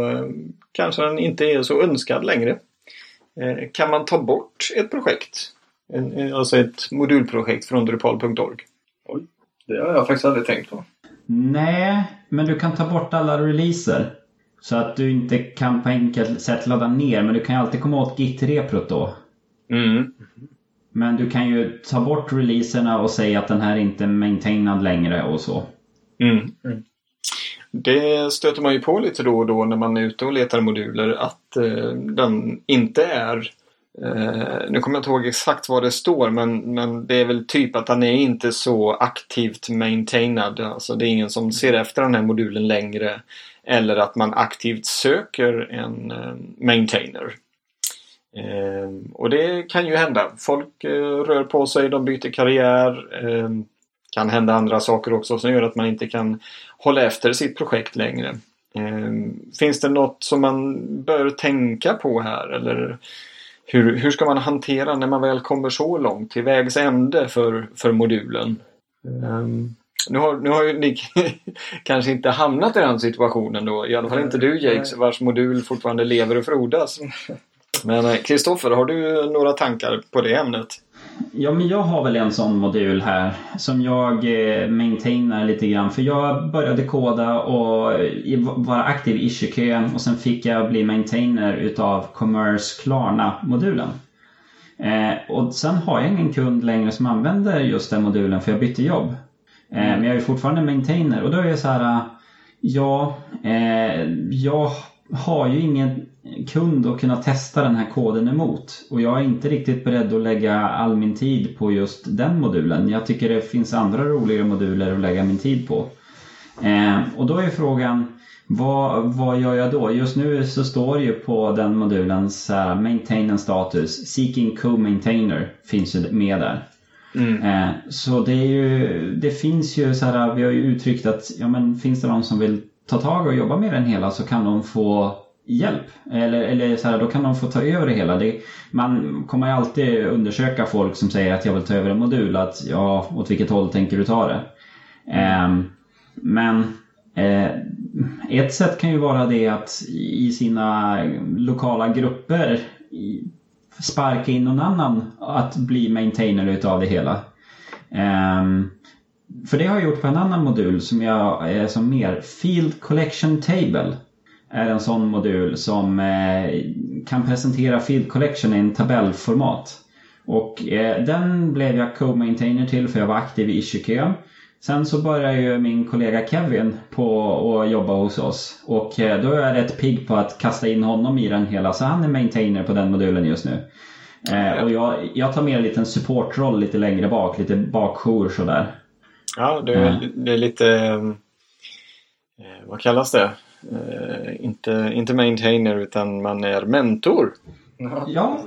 S1: eh, kanske den inte är så önskad längre. Eh, kan man ta bort ett projekt? En, en- alltså ett modulprojekt från Drupal.org?
S3: Det har jag faktiskt aldrig tänkt på.
S2: Nej, men du kan ta bort alla releaser. Så att du inte kan på enkelt sätt ladda ner. Men du kan ju alltid komma åt Git-reprot då.
S1: Mm.
S2: Men du kan ju ta bort releaserna och säga att den här inte är maintainad längre och så.
S1: Mm.
S3: Mm.
S1: Det stöter man ju på lite då och då när man är ute och letar moduler att eh, den inte är eh, nu kommer jag inte ihåg exakt vad det står men, men det är väl typ att den är inte så aktivt maintainad. Alltså det är ingen som ser efter den här modulen längre. Eller att man aktivt söker en eh, maintainer. Eh, och det kan ju hända. Folk eh, rör på sig, de byter karriär. Eh, kan hända andra saker också som gör att man inte kan hålla efter sitt projekt längre. Eh, finns det något som man bör tänka på här? Eller hur, hur ska man hantera när man väl kommer så långt till vägs ände för, för modulen? Eh, nu har, nu har ju ni <laughs> kanske inte hamnat i den situationen då. I alla fall inte du Jakes vars modul fortfarande lever och frodas. <laughs> Men eh, Kristoffer, har du några tankar på det ämnet?
S2: Ja, men jag har väl en sån modul här som jag eh, maintainar lite grann. För jag började koda och i- vara aktiv i issue-kön och sen fick jag bli maintainer utav Commerce Klarna-modulen. Eh, och sen har jag ingen kund längre som använder just den modulen för jag bytte jobb. Eh, men jag är fortfarande maintainer och då är jag så här, eh, ja, eh, jag har ju ingen kund att kunna testa den här koden emot. Och jag är inte riktigt beredd att lägga all min tid på just den modulen. Jag tycker det finns andra roligare moduler att lägga min tid på. Eh, och då är frågan, vad, vad gör jag då? Just nu så står det ju på den modulens uh, maintenance status, Seeking Co-Maintainer finns ju med där.
S1: Mm.
S2: Eh, så det är ju, det finns ju så här, vi har ju uttryckt att ja, men finns det någon som vill ta tag och jobba med den hela så kan de få hjälp. Eller, eller så här, då kan de få ta över det hela. Det, man kommer ju alltid undersöka folk som säger att jag vill ta över en modul. Att ja, åt vilket håll tänker du ta det? Eh, men eh, ett sätt kan ju vara det att i sina lokala grupper i- sparka in någon annan att bli maintainer utav det hela. Um, för det har jag gjort på en annan modul som jag är som mer Field Collection Table. Är en sån modul som eh, kan presentera Field Collection i en tabellformat. Och eh, den blev jag co-maintainer till för jag var aktiv i issue Sen så började ju min kollega Kevin på att jobba hos oss. Och eh, då är jag rätt pigg på att kasta in honom i den hela. Så han är maintainer på den modulen just nu. Eh, och jag, jag tar med en liten supportroll lite längre bak, lite bakjour sådär.
S1: Ja, det är, mm. det är lite... Vad kallas det? Eh, inte, inte maintainer utan man är mentor.
S2: Ja.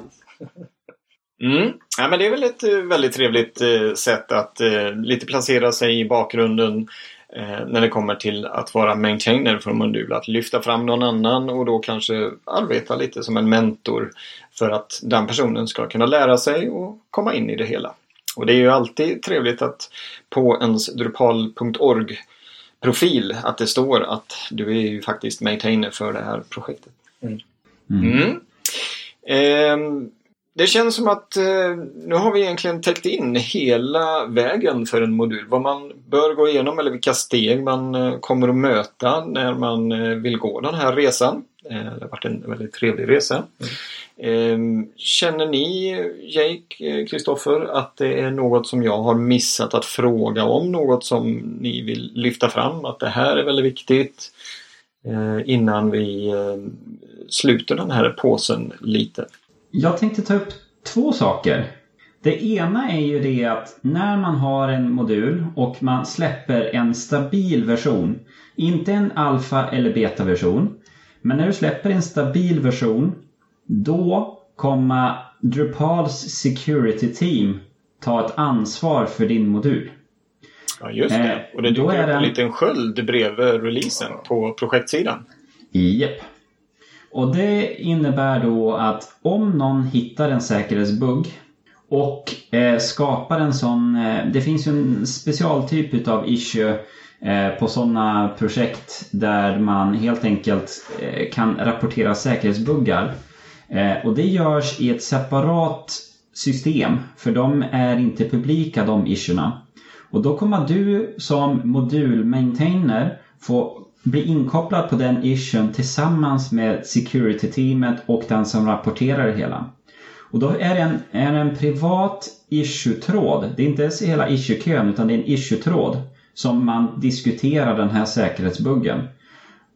S1: Mm. Ja, men det är väl ett eh, väldigt trevligt eh, sätt att eh, lite placera sig i bakgrunden eh, när det kommer till att vara maintainer för en modul. Att lyfta fram någon annan och då kanske arbeta lite som en mentor för att den personen ska kunna lära sig och komma in i det hela. Och det är ju alltid trevligt att på ens Drupal.org profil att det står att du är ju faktiskt maintainer för det här projektet. Mm. Mm. Eh, det känns som att eh, nu har vi egentligen täckt in hela vägen för en modul. Vad man bör gå igenom eller vilka steg man eh, kommer att möta när man eh, vill gå den här resan. Eh, det har varit en väldigt trevlig resa. Mm. Känner ni, Jake, eh, Kristoffer, att det är något som jag har missat att fråga om? Något som ni vill lyfta fram? Att det här är väldigt viktigt eh, innan vi eh, sluter den här påsen lite?
S2: Jag tänkte ta upp två saker. Det ena är ju det att när man har en modul och man släpper en stabil version, inte en alfa eller beta version, men när du släpper en stabil version då kommer Drupals security team ta ett ansvar för din modul.
S1: Ja just det. Eh, och det dyker upp en liten sköld bredvid releasen på projektsidan.
S2: Japp. Och det innebär då att om någon hittar en säkerhetsbugg och eh, skapar en sån... Eh, det finns ju en specialtyp utav issue eh, på sådana projekt där man helt enkelt kan rapportera säkerhetsbuggar. Och det görs i ett separat system för de är inte publika de issuerna. Och då kommer du som modulmaintainer få bli inkopplad på den issuen tillsammans med security-teamet och den som rapporterar det hela. Och då är det en, är en privat issue-tråd. Det är inte ens hela issue-kön utan det är en issue-tråd som man diskuterar den här säkerhetsbuggen.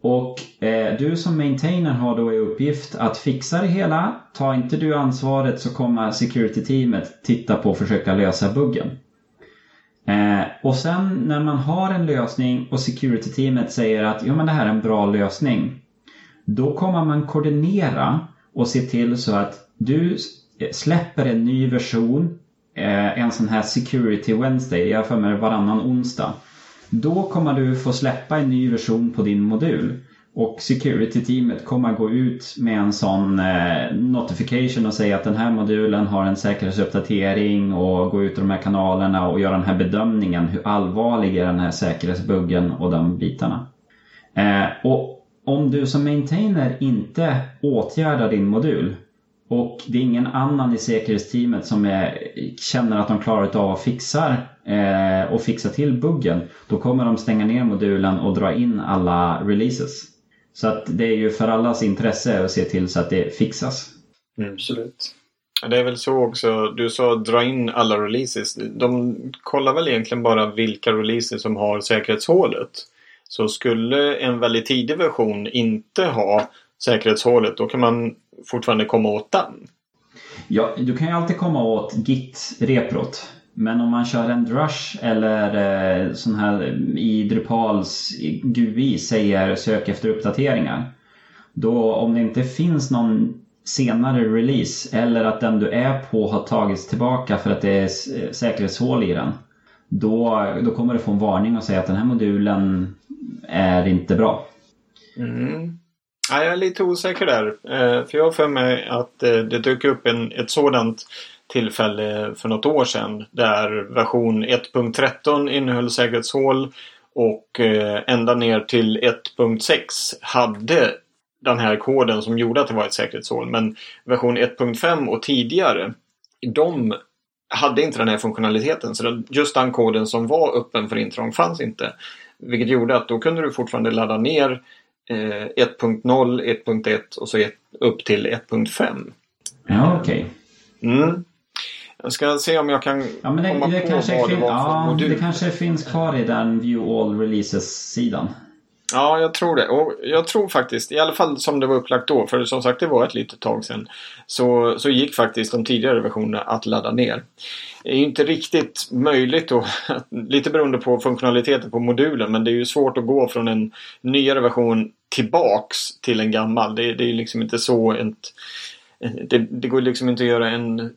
S2: Och eh, du som maintainer har då i uppgift att fixa det hela. Tar inte du ansvaret så kommer security-teamet titta på och försöka lösa buggen. Eh, och sen när man har en lösning och security-teamet säger att ja, men det här är en bra lösning. Då kommer man koordinera och se till så att du eh, släpper en ny version, eh, en sån här Security Wednesday, jag för mig varannan onsdag. Då kommer du få släppa en ny version på din modul. Och security-teamet kommer gå ut med en sån eh, notification och säga att den här modulen har en säkerhetsuppdatering och gå ut i de här kanalerna och göra den här bedömningen. Hur allvarlig är den här säkerhetsbuggen och de bitarna. Eh, och om du som maintainer inte åtgärdar din modul och det är ingen annan i säkerhetsteamet som är, känner att de klarar av att fixa eh, och fixa till buggen. Då kommer de stänga ner modulen och dra in alla releases. Så att det är ju för allas intresse att se till så att det fixas.
S3: Mm, absolut.
S1: Det är väl så också. Du sa dra in alla releases. De kollar väl egentligen bara vilka releases som har säkerhetshålet. Så skulle en väldigt tidig version inte ha säkerhetshålet då kan man fortfarande komma åt den.
S2: Ja, du kan ju alltid komma åt Git-reprot. Men om man kör en drush eller eh, sån här mm, i Drupals GUI säger sök efter uppdateringar. Då om det inte finns någon senare release eller att den du är på har tagits tillbaka för att det är eh, säkerhetshål i den. Då, då kommer du få en varning och säga att den här modulen är inte bra.
S1: Mm. Ja, jag är lite osäker där. Eh, för jag har för mig att eh, det dök upp en, ett sådant tillfälle för något år sedan där version 1.13 innehöll säkerhetshål och eh, ända ner till 1.6 hade den här koden som gjorde att det var ett säkerhetshål. Men version 1.5 och tidigare de hade inte den här funktionaliteten. Så just den koden som var öppen för intrång fanns inte. Vilket gjorde att då kunde du fortfarande ladda ner eh, 1.0, 1.1 och så upp till 1.5.
S2: Ja, okej.
S1: Okay. Mm. Jag ska se om jag kan
S2: ja, men det,
S1: komma
S2: det
S1: på
S2: kanske
S1: vad det var för
S2: ja,
S1: modul.
S2: Det kanske finns kvar i den View All Releases-sidan.
S1: Ja, jag tror det. Och jag tror faktiskt, i alla fall som det var upplagt då, för som sagt det var ett litet tag sedan, så, så gick faktiskt de tidigare versionerna att ladda ner. Det är inte riktigt möjligt då, <laughs> lite beroende på funktionaliteten på modulen, men det är ju svårt att gå från en nyare version tillbaks till en gammal. Det, det är liksom inte så ett, det, det går liksom inte att göra en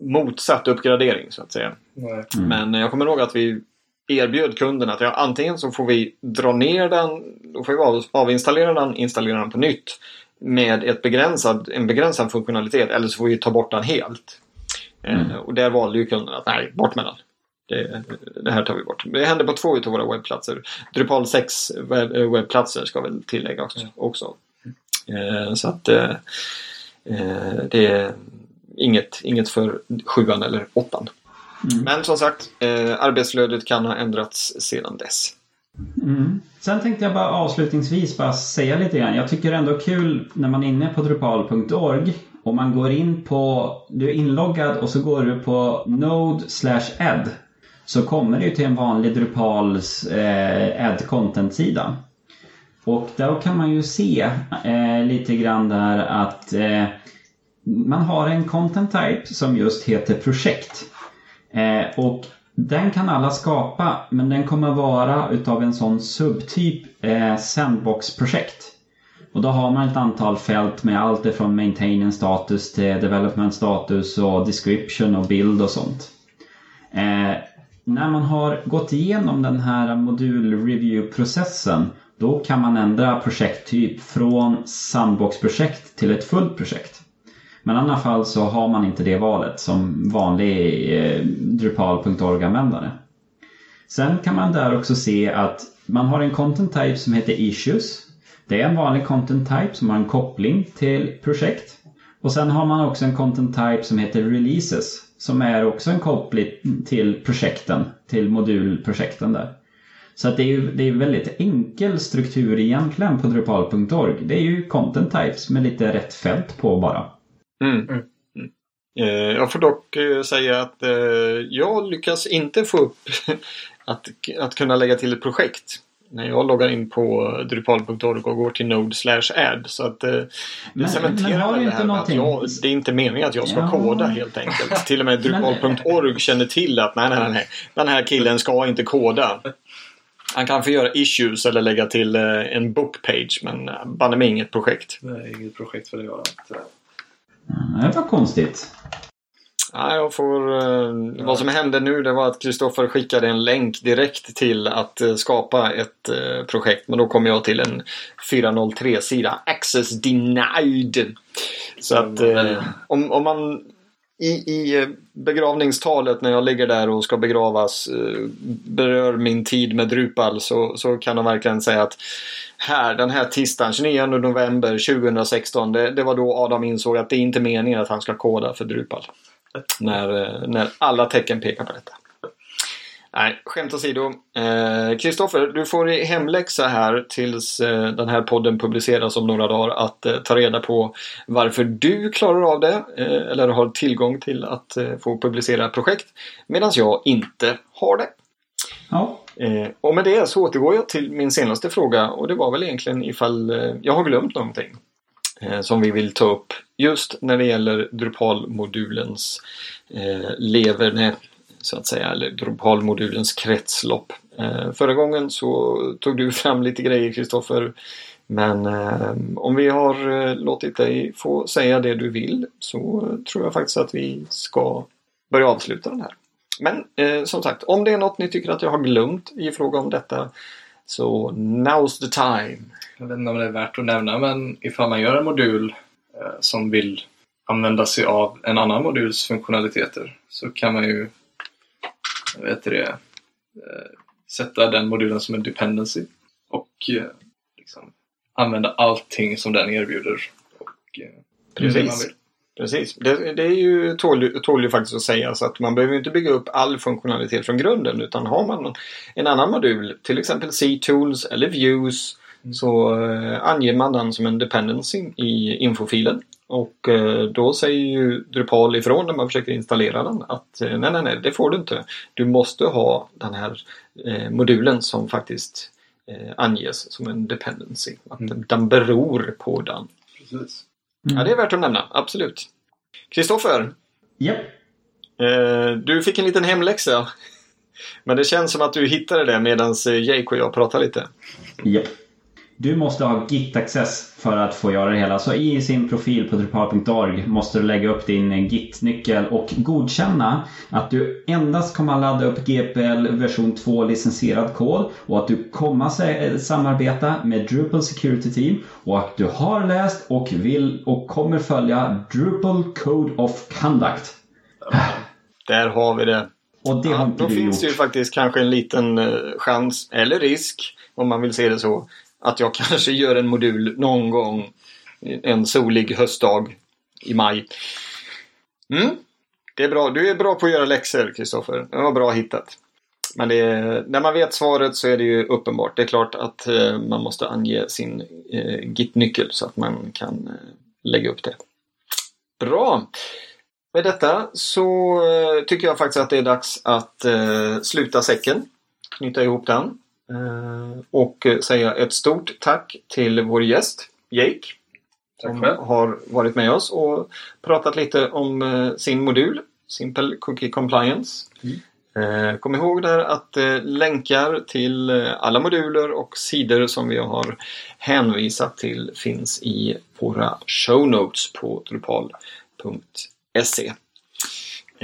S1: motsatt uppgradering så att säga.
S3: Nej.
S2: Mm.
S1: Men jag kommer ihåg att vi erbjöd kunden att ja, antingen så får vi dra ner den, då får vi av, avinstallera den, installera den på nytt med ett begränsad, en begränsad funktionalitet eller så får vi ta bort den helt.
S2: Mm.
S1: Eh, och där valde ju kunden att nej, bort med den. Det, det här tar vi bort. Det hände på två utav våra webbplatser. Drupal 6 webb, eh, webbplatser ska väl tillägga också. också. Eh, så att eh, eh, det är inget, inget för sjuan eller åttan.
S2: Mm.
S1: Men som sagt, eh, arbetsflödet kan ha ändrats sedan dess.
S2: Mm. Sen tänkte jag bara avslutningsvis bara säga lite grann. Jag tycker ändå kul när man är inne på drupal.org och man går in på, du är inloggad och så går du på node slash add så kommer du till en vanlig Drupals eh, add content-sida. Och då kan man ju se eh, lite grann där att eh, man har en content type som just heter projekt. Eh, och den kan alla skapa men den kommer vara utav en sån subtyp eh, sandbox-projekt. Och då har man ett antal fält med allt ifrån maintenance status till development status och description och bild och sånt. Eh, när man har gått igenom den här modul-review-processen då kan man ändra projekttyp från sandbox-projekt till ett fullt projekt. Men i alla fall så har man inte det valet som vanlig eh, Drupal.org-användare. Sen kan man där också se att man har en content type som heter issues. Det är en vanlig content type som har en koppling till projekt. Och sen har man också en content type som heter releases som är också en koppling till projekten, till modulprojekten där. Så att det är ju det är väldigt enkel struktur egentligen på Drupal.org. Det är ju content types med lite rätt fält på bara.
S1: Mm.
S3: Mm.
S1: Mm. Eh, jag får dock eh, säga att eh, jag lyckas inte få upp <laughs> att, att kunna lägga till ett projekt när jag loggar in på drupal.org och går till node slash add. Så att det
S2: Men-
S1: cementerar
S2: men
S1: det här med att jag, det är inte meningen att jag ska
S2: Ja.
S1: koda helt enkelt. <laughs> Till och med drupal.org känner till att nej, nej, nej, den här killen ska inte koda. Han kan få göra issues eller lägga till en bookpage men banne mig inget projekt.
S3: Är inget projekt för det inte.
S2: Det var konstigt.
S1: Ja, jag får, eh, Vad som hände nu det var att Kristoffer skickade en länk direkt till att eh, skapa ett eh, projekt. Men då kom jag till en 403-sida. Access denied. Så att eh, om, om man i, i eh, begravningstalet när jag ligger där och ska begravas eh, berör min tid med Drupal så, så kan de verkligen säga att här den här tisdagen 29 november 2016 det, det var då Adam insåg att det är inte meningen att han ska koda för Drupal. När, eh, när alla tecken pekar på detta. Nej, skämt åsido. Eh, Kristoffer, du får i hemläxa här tills eh, den här podden publiceras om några dagar att eh, ta reda på varför du klarar av det eh, eller har tillgång till att eh, få publicera projekt medan jag inte har det.
S2: Ja,
S1: Eh, och med det så återgår jag till min senaste fråga och det var väl egentligen ifall eh, jag har glömt någonting eh, som vi vill ta upp just när det gäller Drupal-modulens eh, leverne så att säga, eller Drupalmodulens kretslopp. Eh, förra gången så tog du fram lite grejer Kristoffer men eh, om vi har eh, låtit dig få säga det du vill så tror jag faktiskt att vi ska börja avsluta den här. Men eh, som sagt, om det är något ni tycker att jag har glömt i fråga om detta så now's the time.
S3: Jag vet inte om det är värt att nämna men ifall man gör en modul eh, som vill använda sig av en annan moduls funktionaliteter så kan man ju vad heter det, eh, sätta den modulen som en dependency och eh, liksom, använda allting som den erbjuder. Och, eh,
S1: Precis. Precis. Det, det är ju tål, tål ju faktiskt att säga så att man behöver inte bygga upp all funktionalitet från grunden utan har man en annan modul, till exempel C-tools eller views mm. så anger man den som en dependency i infofilen. Och eh, då säger ju Drupal ifrån när man försöker installera den att eh, nej, nej, nej, det får du inte. Du måste ha den här eh, modulen som faktiskt anges som en dependency. Att mm. den beror på den.
S3: Precis.
S1: Mm. Ja, det är värt att nämna. Absolut. Kristoffer. Eh, du fick en liten hemläxa. Men det känns som att du hittade det medan Jake och jag pratade lite.
S2: Japp. Du måste ha Git-access för att få göra det hela. Så i sin profil på drupal.org måste du lägga upp din Git-nyckel och godkänna att du endast kommer att ladda upp GPL version 2 licensierad kod och att du kommer samarbeta med Drupal Security Team och att du har läst och vill och kommer följa Drupal Code of Conduct.
S1: Där har vi det.
S2: Och det har inte
S1: då
S2: du
S1: finns
S2: gjort.
S1: det ju faktiskt kanske en liten eh, chans, eller risk, om man vill se det så, att jag <laughs> kanske gör en modul någon gång en solig höstdag i maj. Mm. Det är bra. Du är bra på att göra läxor, Kristoffer. Det var bra hittat. Men är, när man vet svaret så är det ju uppenbart. Det är klart att eh, man måste ange sin eh, Git-nyckel så att man kan eh, lägga upp det. Bra! Med detta så eh, tycker jag faktiskt att det är dags att eh, sluta säcken. Knyta ihop den. Eh, och säga ett stort tack till vår gäst Jake. Som har varit med oss och pratat lite om eh, sin modul Simple Cookie Compliance. Mm. Kom ihåg där att länkar till alla moduler och sidor som vi har hänvisat till finns i våra show notes på drupal.se.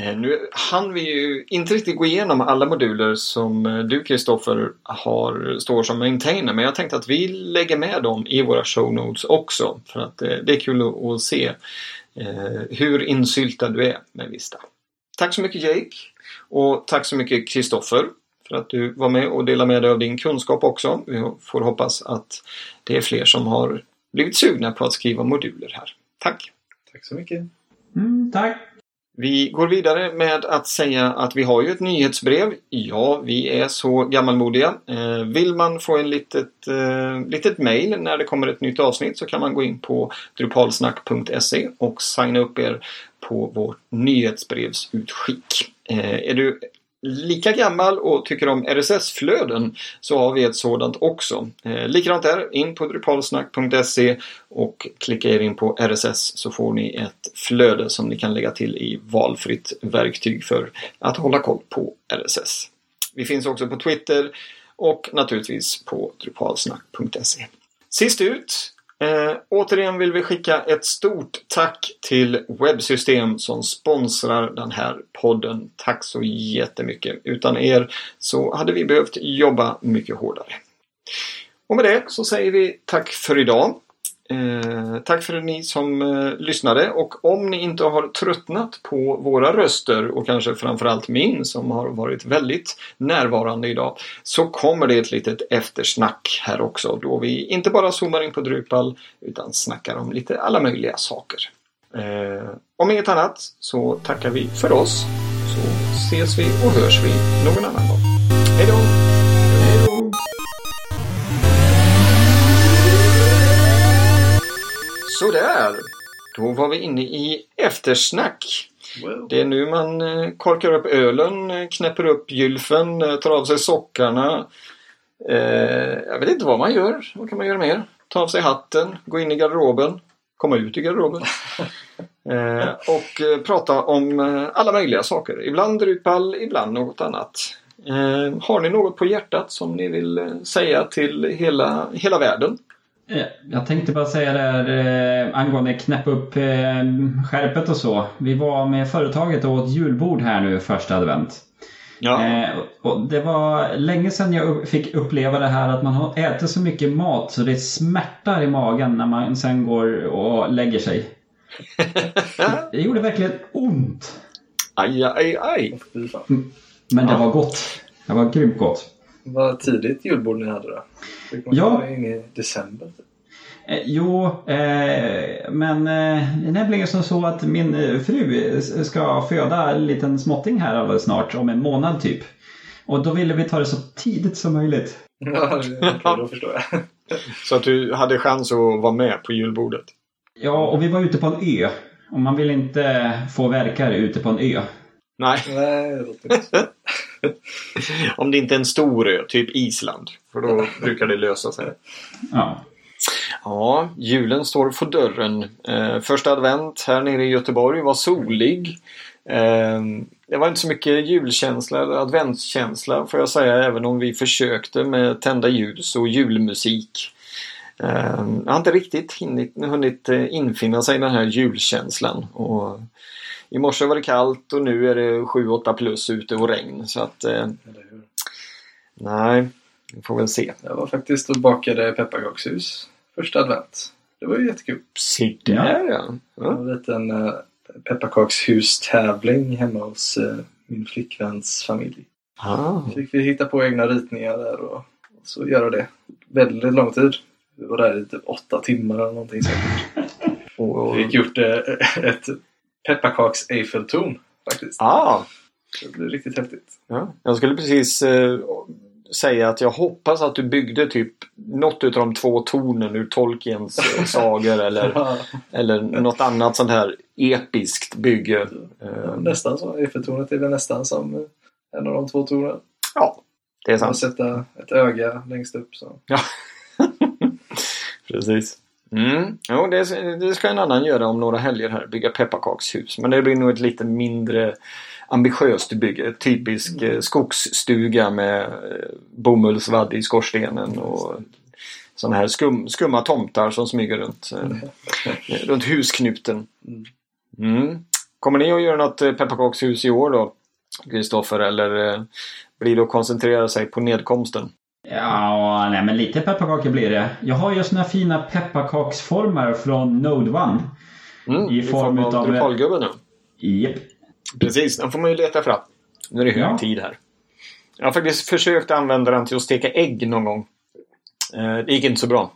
S1: Eh, nu hann vi ju inte riktigt gå igenom alla moduler som eh, du Kristoffer har, står som maintainer men jag tänkte att vi lägger med dem i våra show notes också för att eh, det är kul att se hur insyltad du är med Vista. Tack så mycket Jake och tack så mycket Kristoffer för att du var med och delade med dig av din kunskap också. Vi får hoppas att det är fler som har blivit sugna på att skriva moduler här. Tack!
S3: Tack så mycket!
S2: Mm, tack!
S1: Vi går vidare med att säga att vi har ju ett nyhetsbrev. Ja, vi är så gammalmodiga. Eh, vill man få en litet, eh, litet mail när det kommer ett nytt avsnitt så kan man gå in på drupalsnack.se och signa upp er på vårt nyhetsbrevsutskick. Eh, är du lika gammal och tycker om RSS-flöden så har vi ett sådant också. Eh, likadant där, in på drupalsnack.se och klicka er in på RSS så får ni ett flöde som ni kan lägga till i valfritt verktyg för att hålla koll på RSS. Vi finns också på Twitter och naturligtvis på drupalsnack.se. Sist ut Eh, återigen vill vi skicka ett stort tack till Webbsystem som sponsrar den här podden. Tack så jättemycket. Utan er så hade vi behövt jobba mycket hårdare. Och med det så säger vi tack för idag. Eh, tack för ni som eh, lyssnade och om ni inte har tröttnat på våra röster och kanske framförallt min som har varit väldigt närvarande idag så kommer det ett litet eftersnack här också då vi inte bara zoomar in på Drupal utan snackar om lite alla möjliga saker. Eh, om inget annat så tackar vi för oss så ses vi och hörs vi någon annan gång. Sådär! Då var vi inne i eftersnack. Wow. Det är nu man eh, korkar upp ölen, eh, knäpper upp gylfen, eh, tar av sig sockarna. jag vet inte vad man gör. Vad kan man göra mer? Ta av sig hatten, gå in i garderoben, komma ut i garderoben. <laughs> och prata om alla möjliga saker. Ibland Drupal, ibland något annat. har ni något på hjärtat som ni vill säga till hela, hela världen?
S2: Eh, jag tänkte bara säga där eh, angående knäppa upp eh, skärpet och så. Vi var med företaget och åt julbord här nu första advent. Ja. Och det var länge sedan jag fick uppleva det här att man har ätit så mycket mat så det smärtar i magen när man sen går och lägger sig. <laughs> det gjorde verkligen ont.
S1: Aj, aj, aj.
S2: Mm. Men det var gott. Det var grymt gott.
S3: Vad tidigt julbord ni hade då?
S2: Ja.
S3: In i december? Typ.
S2: Eh, jo, eh, men eh, det är nämligen som så att min eh, fru ska föda en liten småtting här alldeles snart, om en månad typ. Och då ville vi ta det så tidigt som möjligt. <laughs>
S3: Ja, okej, då förstår jag. <laughs>
S1: Så att du hade chans att vara med på julbordet.
S2: Ja, och vi var ute på en ö. Och man vill inte få verkare ute på en ö.
S1: Nej,
S3: Nej, det låter inte så. <laughs>
S1: om det inte är en stor ö, typ Island. För då brukar det lösa sig.
S2: Ja.
S1: Ja, julen står för dörren. Eh, första advent här nere i Göteborg var solig. Eh, det var inte så mycket julkänsla eller adventskänsla får jag säga även om vi försökte med tända ljus och julmusik. Eh, jag har inte riktigt hinnit, hunnit eh, infinna sig den här julkänslan. Och I morse var det kallt och nu är det 7-8 plus ute och regn. Så att eh, nej, vi får väl se.
S3: Jag var faktiskt och bakade pepparkakshus första advent. Det var ju jättekul.
S1: Se där ja.
S3: Det var en liten uh, pepparkakshus-tävling hemma hos eh, min flickväns familj.
S1: Ah.
S3: Fick vi hitta på egna ritningar där och, och så göra det. Väldigt lång tid. Vi var där i typ åtta timmar eller någonting säkert. <laughs>
S1: Och,
S3: Vi fick gjort eh, ett pepparkaks Eiffeltorn faktiskt.
S1: ah.
S3: Det blev riktigt häftigt.
S1: Ja, jag skulle precis eh, säga att jag hoppas att du byggde typ något utav de två tornen ur Tolkiens eh, <laughs> sagor eller, eller något annat sånt här episkt bygge. Eh,
S3: nästan så. Eiffeltornet är väl nästan som eh, en av de två tornen.
S1: ja, det är
S3: Man
S1: sant.
S3: sätta ett öga längst upp. Så. <laughs>
S1: Precis. Mm. Jo, det, det ska en annan göra om några helger här. Bygga pepparkakshus. Men det blir nog ett lite mindre ambitiöst bygge. Typisk eh, skogsstuga med eh, bomullsvadd i skorstenen och sådana här skum, skumma tomtar som smyger runt, eh, <laughs> runt husknuten. Mm. Kommer ni att göra något eh, pepparkakshus i år då? Kristoffer eller eh, blir det att koncentrera sig på nedkomsten?
S2: Ja, nej men lite pepparkakor blir det. Jag har ju såna fina pepparkaksformer från Node One.
S1: Mm,
S2: I form utav-
S1: Drupalgubben nu.
S2: Japp.
S1: Precis, den får man ju leta fram. Nu är det hög
S2: Ja.
S1: tid här. Jag har faktiskt försökt använda den till att steka ägg någon gång. Eh, Det gick inte så bra.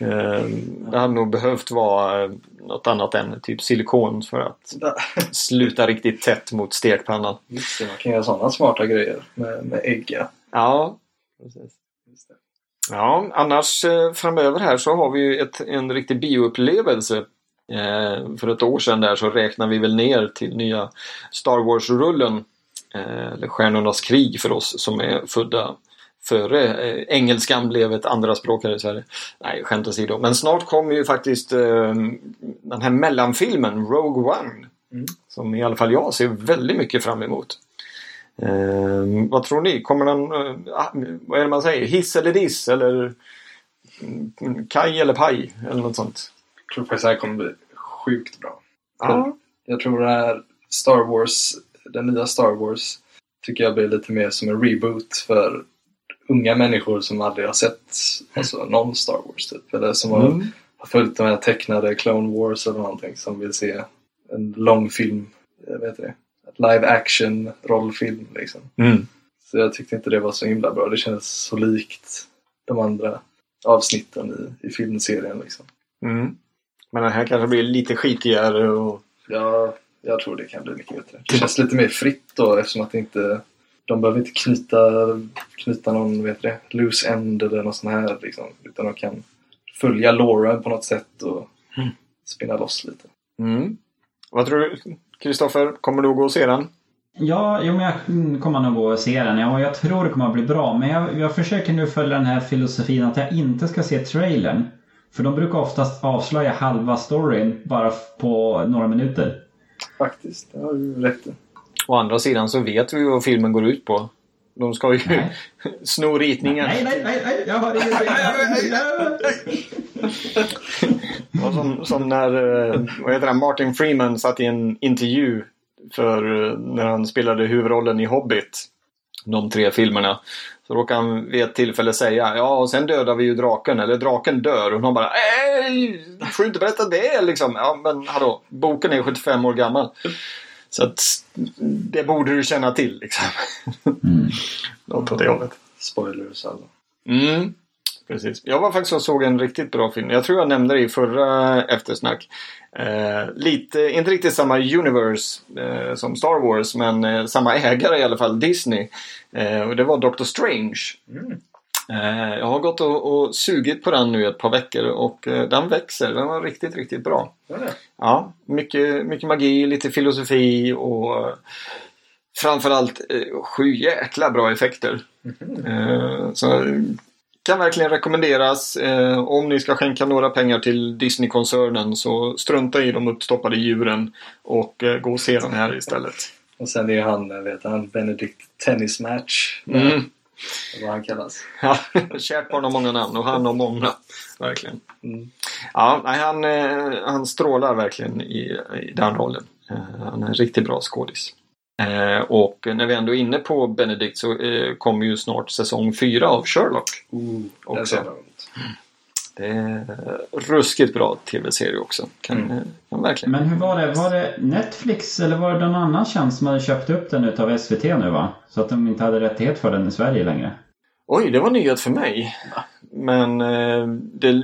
S1: Eh, Det hade nog behövt vara eh, något annat än typ silikon för att sluta riktigt tätt mot stekpannan.
S3: Just det, man kan göra sådana smarta grejer med, med ägg. Ja.
S1: Ja, precis.
S3: Just det.
S1: Ja, annars eh, framöver här så har vi ju ett, en riktig bioupplevelse. Eh, för ett år sedan där så räknar vi väl ner till nya Star Wars-rullen. Eh, eller Stjärnornas krig för oss som är födda före eh, engelskan blev ett andra språk här i Sverige. Nej, skämt åsido. Men snart kommer ju faktiskt eh, den här mellanfilmen Rogue One.
S3: Mm.
S1: Som i alla fall jag ser väldigt mycket fram emot. Eh, vad tror ni? Kommer den, eh, ah, vad är det man säger, hiss eller diss eller mm, kaj eller paj eller något sånt?
S3: Jag tror faktiskt det här kommer bli sjukt bra.
S1: Ja.
S3: Jag tror det här Star Wars, den nya Star Wars, tycker jag blir lite mer som en reboot för unga människor som aldrig har sett alltså, någon Star Wars typ. Eller som har,
S1: Mm.
S3: har följt de här tecknade Clone Wars eller någonting som vill se en lång film, jag vet det, live action rollfilm liksom.
S1: Mm.
S3: Så jag tyckte inte det var så himla bra. Det kändes så likt de andra avsnitten i, i filmserien liksom.
S1: Mm. Men den här kanske blir lite skitigare och
S3: Ja, jag tror det kan bli mycket bättre. Det känns lite mer fritt då eftersom att det inte de behöver inte knyta, knyta någon vet det, loose end eller något sånt här liksom. Utan de kan följa Lauren på något sätt och
S1: Mm.
S3: spinna loss lite.
S1: Mm. Vad tror du Kristoffer? Kommer du att gå och se den?
S2: Ja, jo, men jag mm, kommer nog gå och se den. Ja, och jag tror det kommer att bli bra. Men jag, jag försöker nu följa den här filosofin att jag inte ska se trailern. För de brukar oftast avslöja halva storyn bara på några minuter.
S3: Faktiskt, det har du rätt i.
S1: Å andra sidan så vet vi ju vad filmen går ut på. De ska ju
S2: Nej. <laughs>
S1: sno ritningen.
S2: Nej, nej, nej, nej, jag har ingenting. <laughs>
S1: Var som, som när eh, vad heter han, Martin Freeman satt i en intervju för eh, när han spelade huvudrollen i Hobbit. De tre filmerna. Så råkade han vid ett tillfälle säga ja och sen dödar vi ju draken eller draken dör och de bara nej du får ju inte berätta det liksom. Ja men hallå boken är 75 år gammal. Så att det borde du känna till liksom.
S2: Mm. <laughs>
S1: Något åt det hållet.
S3: Spoilers alla.
S1: Mm. Precis. Jag var faktiskt och såg en riktigt bra film. Jag tror jag nämnde det i förra eftersnack. Eh, lite, inte riktigt samma universe eh, som Star Wars men eh, samma ägare i alla fall, Disney. Eh, och det var Doctor Strange.
S3: Mm.
S1: Eh, jag har gått och, och sugit på den nu ett par veckor och eh, den växer. Den var riktigt, riktigt bra.
S3: Det.
S1: Ja, mycket, mycket magi, lite filosofi och framförallt eh, sju jäkla bra effekter. Eh, så kan verkligen rekommenderas. Eh, om ni ska skänka några pengar till Disney-koncernen så strunta i de uppstoppade djuren och eh, gå och se den här istället.
S3: Och sen är han, vet han, Benedict Tennis Match.
S1: Mm.
S3: Vad han kallas.
S1: Ja, <laughs> kärt barn har många namn och han har många. Verkligen.
S3: Mm.
S1: Ja, han, eh, han strålar verkligen i, i den rollen. Eh, han är en riktigt bra skådis. Eh, och när vi ändå är inne på Benedict så eh, kommer ju snart säsong 4 av Sherlock.
S3: Ooh,
S1: Också.
S3: det
S1: är ruskigt bra tv-serie också. Kan,
S3: Mm.
S1: eh, kan verkligen.
S2: Men hur var det? Var det Netflix eller var det någon annan tjänst som hade köpt upp den utav SVT nu va? Så att de inte hade rättighet för den i Sverige längre.
S1: Oj, det var nyhet för mig. Men eh, det,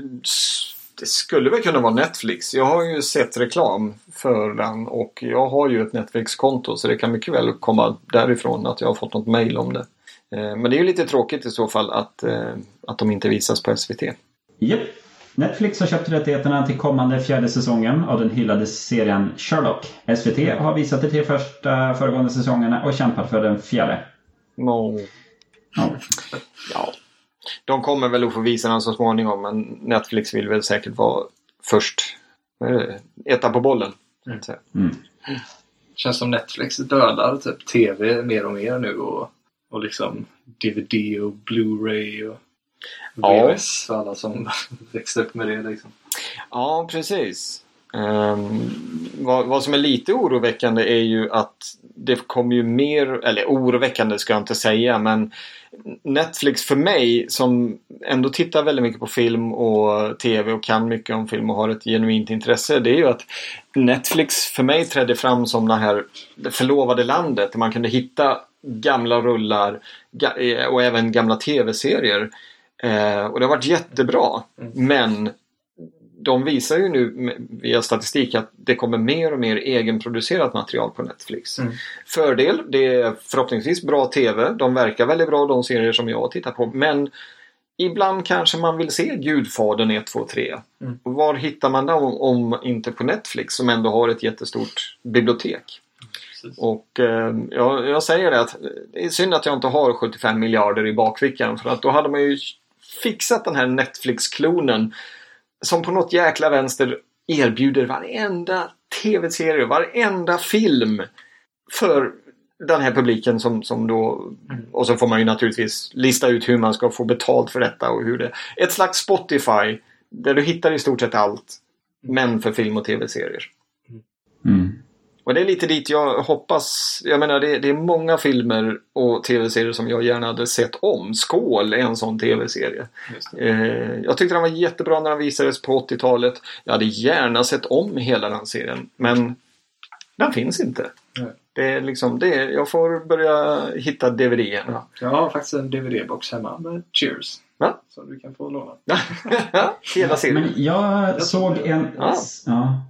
S1: det skulle väl kunna vara Netflix. Jag har ju sett reklam för den och jag har ju ett Netflix-konto så det kan mycket väl komma därifrån att jag har fått något mail om det. Eh, men det är ju lite tråkigt i så fall att, eh, att de inte visas på SVT.
S2: Japp. Netflix har köpt rättigheterna till kommande fjärde säsongen av den hyllade serien Sherlock. SVT har visat de tre första föregående säsongerna och kämpat för den fjärde.
S1: No.
S2: Ja.
S1: Ja. De kommer väl att få visa den så småningom men Netflix vill väl säkert vara först. Vad är det? Etta på bollen.
S3: Mm.
S1: Så.
S2: Mm.
S3: Känns som Netflix dödar typ TV mer och mer nu och, och liksom DVD och Blu-ray och
S1: Ja.
S3: VHS för alla som <laughs> växte upp med det liksom.
S1: Ja, precis. Ehm, vad, vad som är lite oroväckande är ju att det kommer ju mer, eller oroväckande ska jag inte säga, men Netflix för mig som ändå tittar väldigt mycket på film och TV och kan mycket om film och har ett genuint intresse. Det är ju att Netflix för mig trädde fram som det här förlovade landet där man kunde hitta gamla rullar eh, och även gamla TV-serier. Eh, och det har varit jättebra. Men de visar ju nu via statistik att det kommer mer och mer egenproducerat material på Netflix.
S3: Mm.
S1: Fördel, det är förhoppningsvis bra TV. De verkar väldigt bra de serier som jag tittar på. Men ibland kanske man vill se Gudfadern 1, 2, 3.
S3: Mm.
S1: Och var hittar man dem om inte på Netflix som ändå har ett jättestort bibliotek?
S3: Precis.
S1: Och eh, jag, jag säger det att det är synd att jag inte har 75 miljarder i bakfickan för att då hade man ju fixat den här Netflix-klonen som på något jäkla vänster erbjuder varenda tv-serie, varenda film för den här publiken som, som då och så får man ju naturligtvis lista ut hur man ska få betalt för detta och hur det Ett slags Spotify där du hittar i stort sett allt men för film och tv-serier.
S2: Mm.
S1: Och det är lite dit jag hoppas. Jag menar det, det är många filmer och tv-serier som jag gärna hade sett om. Skål är en sån tv-serie. Eh, jag tyckte den var jättebra när den visades på 80-talet. Jag hade gärna sett om hela den serien. Men den finns inte.
S3: Nej.
S1: Det är liksom det. Jag får börja hitta DVD-erna.
S3: Ja, jag har faktiskt en DVD-box hemma med Cheers.
S1: Va?
S3: Som du kan få låna. <laughs>
S1: hela serien.
S2: Men jag såg
S3: tror det.
S2: en...
S1: Ja.
S2: Ja.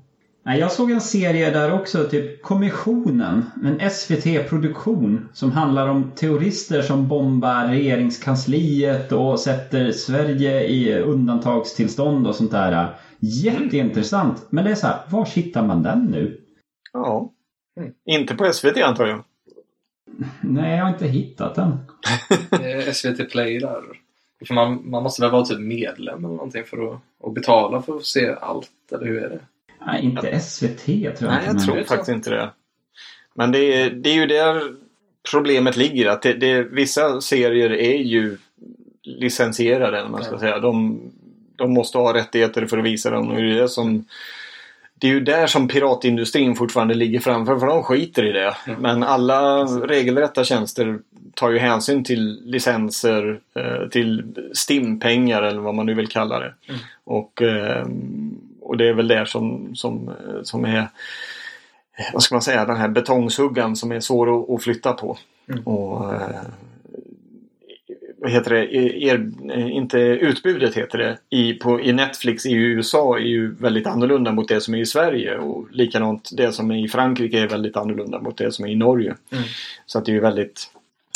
S2: Nej, jag såg en serie där också, typ Kommissionen. En SVT-produktion som handlar om terrorister som bombar regeringskansliet och sätter Sverige i undantagstillstånd och sånt där. Jätteintressant. Men det är så här, var hittar man den nu?
S1: Ja.
S3: Mm.
S1: Inte på SVT antar jag.
S2: Nej, jag har inte hittat den.
S3: Är SVT Play där. För man, man måste väl vara typ medlem eller någonting för att och betala för att se allt, eller hur är det?
S2: Nej, inte SVT tror jag
S1: Nej, jag
S2: men-
S1: tror faktiskt inte det. Men det är, det är ju där problemet ligger. Att det, det, vissa serier är ju licensierade, eller man ska säga. De, de måste ha rättigheter för att visa dem. Och det, är som, det är ju där som piratindustrin fortfarande ligger framför, för de skiter i det. Men alla regelrätta tjänster tar ju hänsyn till licenser, eh, till STIM-pengar eller vad man nu vill kalla det.
S3: Mm.
S1: Och, eh, och det är väl där som, som, eh, som är vad ska man säga, den här betongsuggan som är svår att, flytta på.
S3: Mm.
S1: Och, eh, vad heter det, er, inte utbudet heter det, i, på, i Netflix i USA är ju väldigt annorlunda mot det som är i Sverige. Och likadant det som är i Frankrike är väldigt annorlunda mot det som är i Norge.
S3: Mm.
S1: Så att det är ju väldigt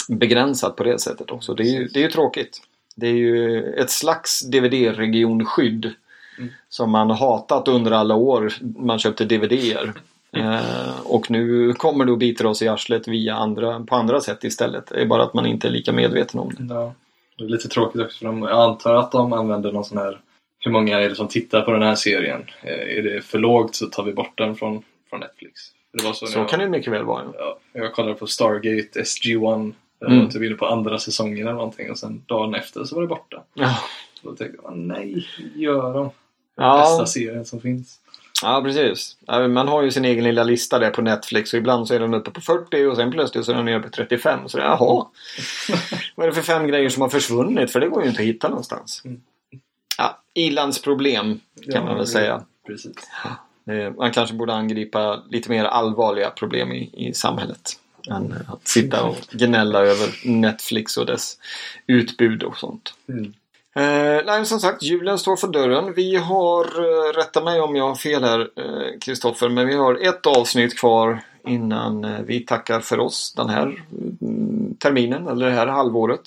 S1: begränsat på det sättet också. Det är ju, det är ju tråkigt. Det är ju ett slags DVD-regionskydd
S3: Mm.
S1: som man hatat under alla år man köpte DVDer. Eh, och nu kommer det och biter oss i arslet via andra, på andra sätt istället. Det är bara att man inte är lika medveten om det.
S3: Ja. Det är lite tråkigt också för de, jag antar att de använder någon sån här Hur många är det som tittar på den här serien? Eh, Är det för lågt så tar vi bort den från, från Netflix. Det så,
S1: Så
S3: jag,
S1: kan det mycket väl vara.
S3: ja, jag kollade på Stargate SG-1 Jag
S1: Mm.
S3: var typ inne på andra säsongen eller någonting och sen dagen efter så var det borta.
S1: Ja,
S3: då tänkte jag, nej, gör de.
S1: Ja,
S3: Bästa serien som finns.
S1: ja precis. Ja, Man har ju sin egen lilla lista där på Netflix och ibland så är den uppe på 40 och sen plötsligt så är den nere på 35. Så jaha. <laughs> Vad är det för fem grejer som har försvunnit? För det går ju inte att hitta någonstans.
S3: Mm.
S1: Ja, ilandsproblem kan man väl säga.
S3: Precis.
S1: Eh, Man kanske borde angripa lite mer allvarliga problem i, i samhället. Än att sitta och gnälla över Netflix och dess utbud och sånt.
S3: Mm.
S1: Eh, nej, som sagt, julen står för dörren. Vi har, eh, rätta mig om jag har fel här eh, Kristoffer, men vi har ett avsnitt kvar innan eh, vi tackar för oss den här mm, terminen eller det här halvåret.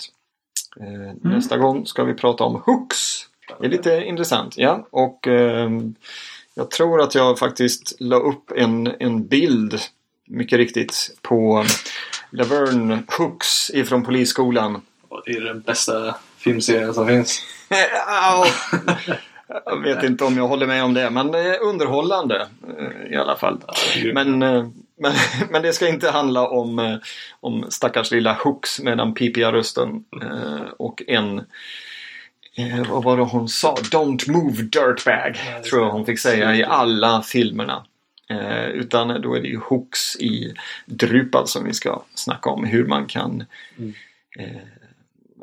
S1: Eh, Nästa gång ska vi prata om hooks. Det är lite intressant, ja. Och ehm, jag tror att jag faktiskt la upp en, en bild, mycket riktigt, på Laverne Hooks ifrån Polisskolan.
S3: Det är den bästa filmserien som finns.
S1: Ja, <laughs> jag vet inte om jag håller med om det, men det är underhållande eh, i alla fall. Men, eh, men, <laughs> men det ska inte handla om, eh, om stackars lilla Hooks med den pipiga rösten och en vad var det hon sa? Don't move dirtbag tror jag hon fick säga i alla filmerna. Eh, utan då är det ju Hooks i Drupal som vi ska snacka om. Hur man kan
S3: Mm.
S1: eh,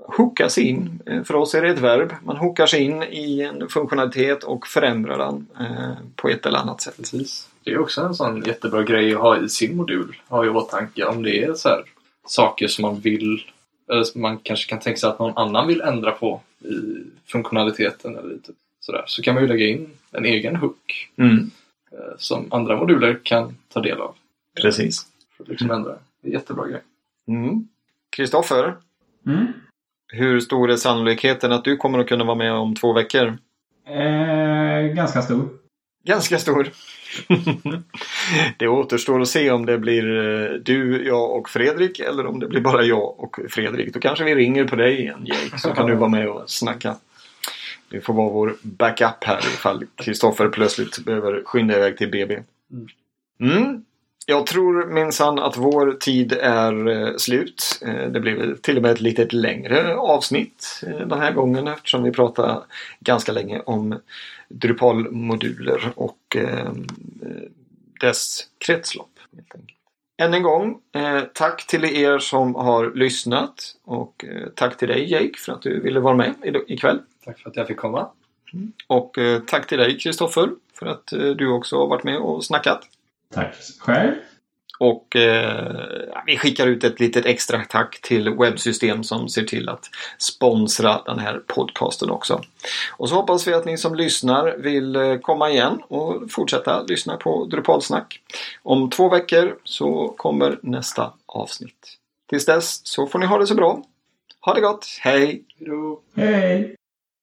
S1: hooka sig in. Eh, För oss är det ett verb. Man hookar sig in i en funktionalitet och förändrar den eh, på ett eller annat sätt.
S3: Precis. Det är också en sån jättebra grej att ha i sin modul. Ha i åtanke om det är så här, saker som man vill eller som man kanske kan tänka sig att någon annan vill ändra på i funktionaliteten eller lite sådär. Så kan man ju lägga in en egen hook
S1: Mm,
S3: eh, som andra moduler kan ta del av.
S1: precis.
S3: För att liksom ändra. Det är en jättebra grej.
S1: Mm. Kristoffer,
S2: Mm.
S1: Hur stor är sannolikheten att du kommer att kunna vara med om två veckor?
S2: Eh, ganska stor.
S1: Ganska stor. <laughs> det återstår att se om det blir eh, du, jag och Fredrik eller om det blir bara jag och Fredrik. Då kanske vi ringer på dig igen Jake så kan du vara med och snacka. Det får vara vår backup här ifall Kristoffer plötsligt behöver skynda iväg till BB. Mm. Jag tror minsann att vår tid är eh, slut. Eh, det väl till och med ett lite längre avsnitt eh, den här gången eftersom vi pratar ganska länge om Drupal-moduler och dess kretslopp. Än en gång, tack till er som har lyssnat och tack till dig Jake för att du ville vara med ikväll.
S3: Tack för att jag fick komma.
S1: Och eh, tack till dig Kristoffer för att du också har varit med och snackat.
S2: Tack själv.
S1: Och eh, vi skickar ut ett litet extra tack till Webbsystem som ser till att sponsra den här podcasten också. Och så hoppas vi att ni som lyssnar vill eh, komma igen och fortsätta lyssna på Drupalsnack. Om två veckor så kommer nästa avsnitt. Tills dess så får ni ha det så bra. Ha det gott, hej!
S2: Hej!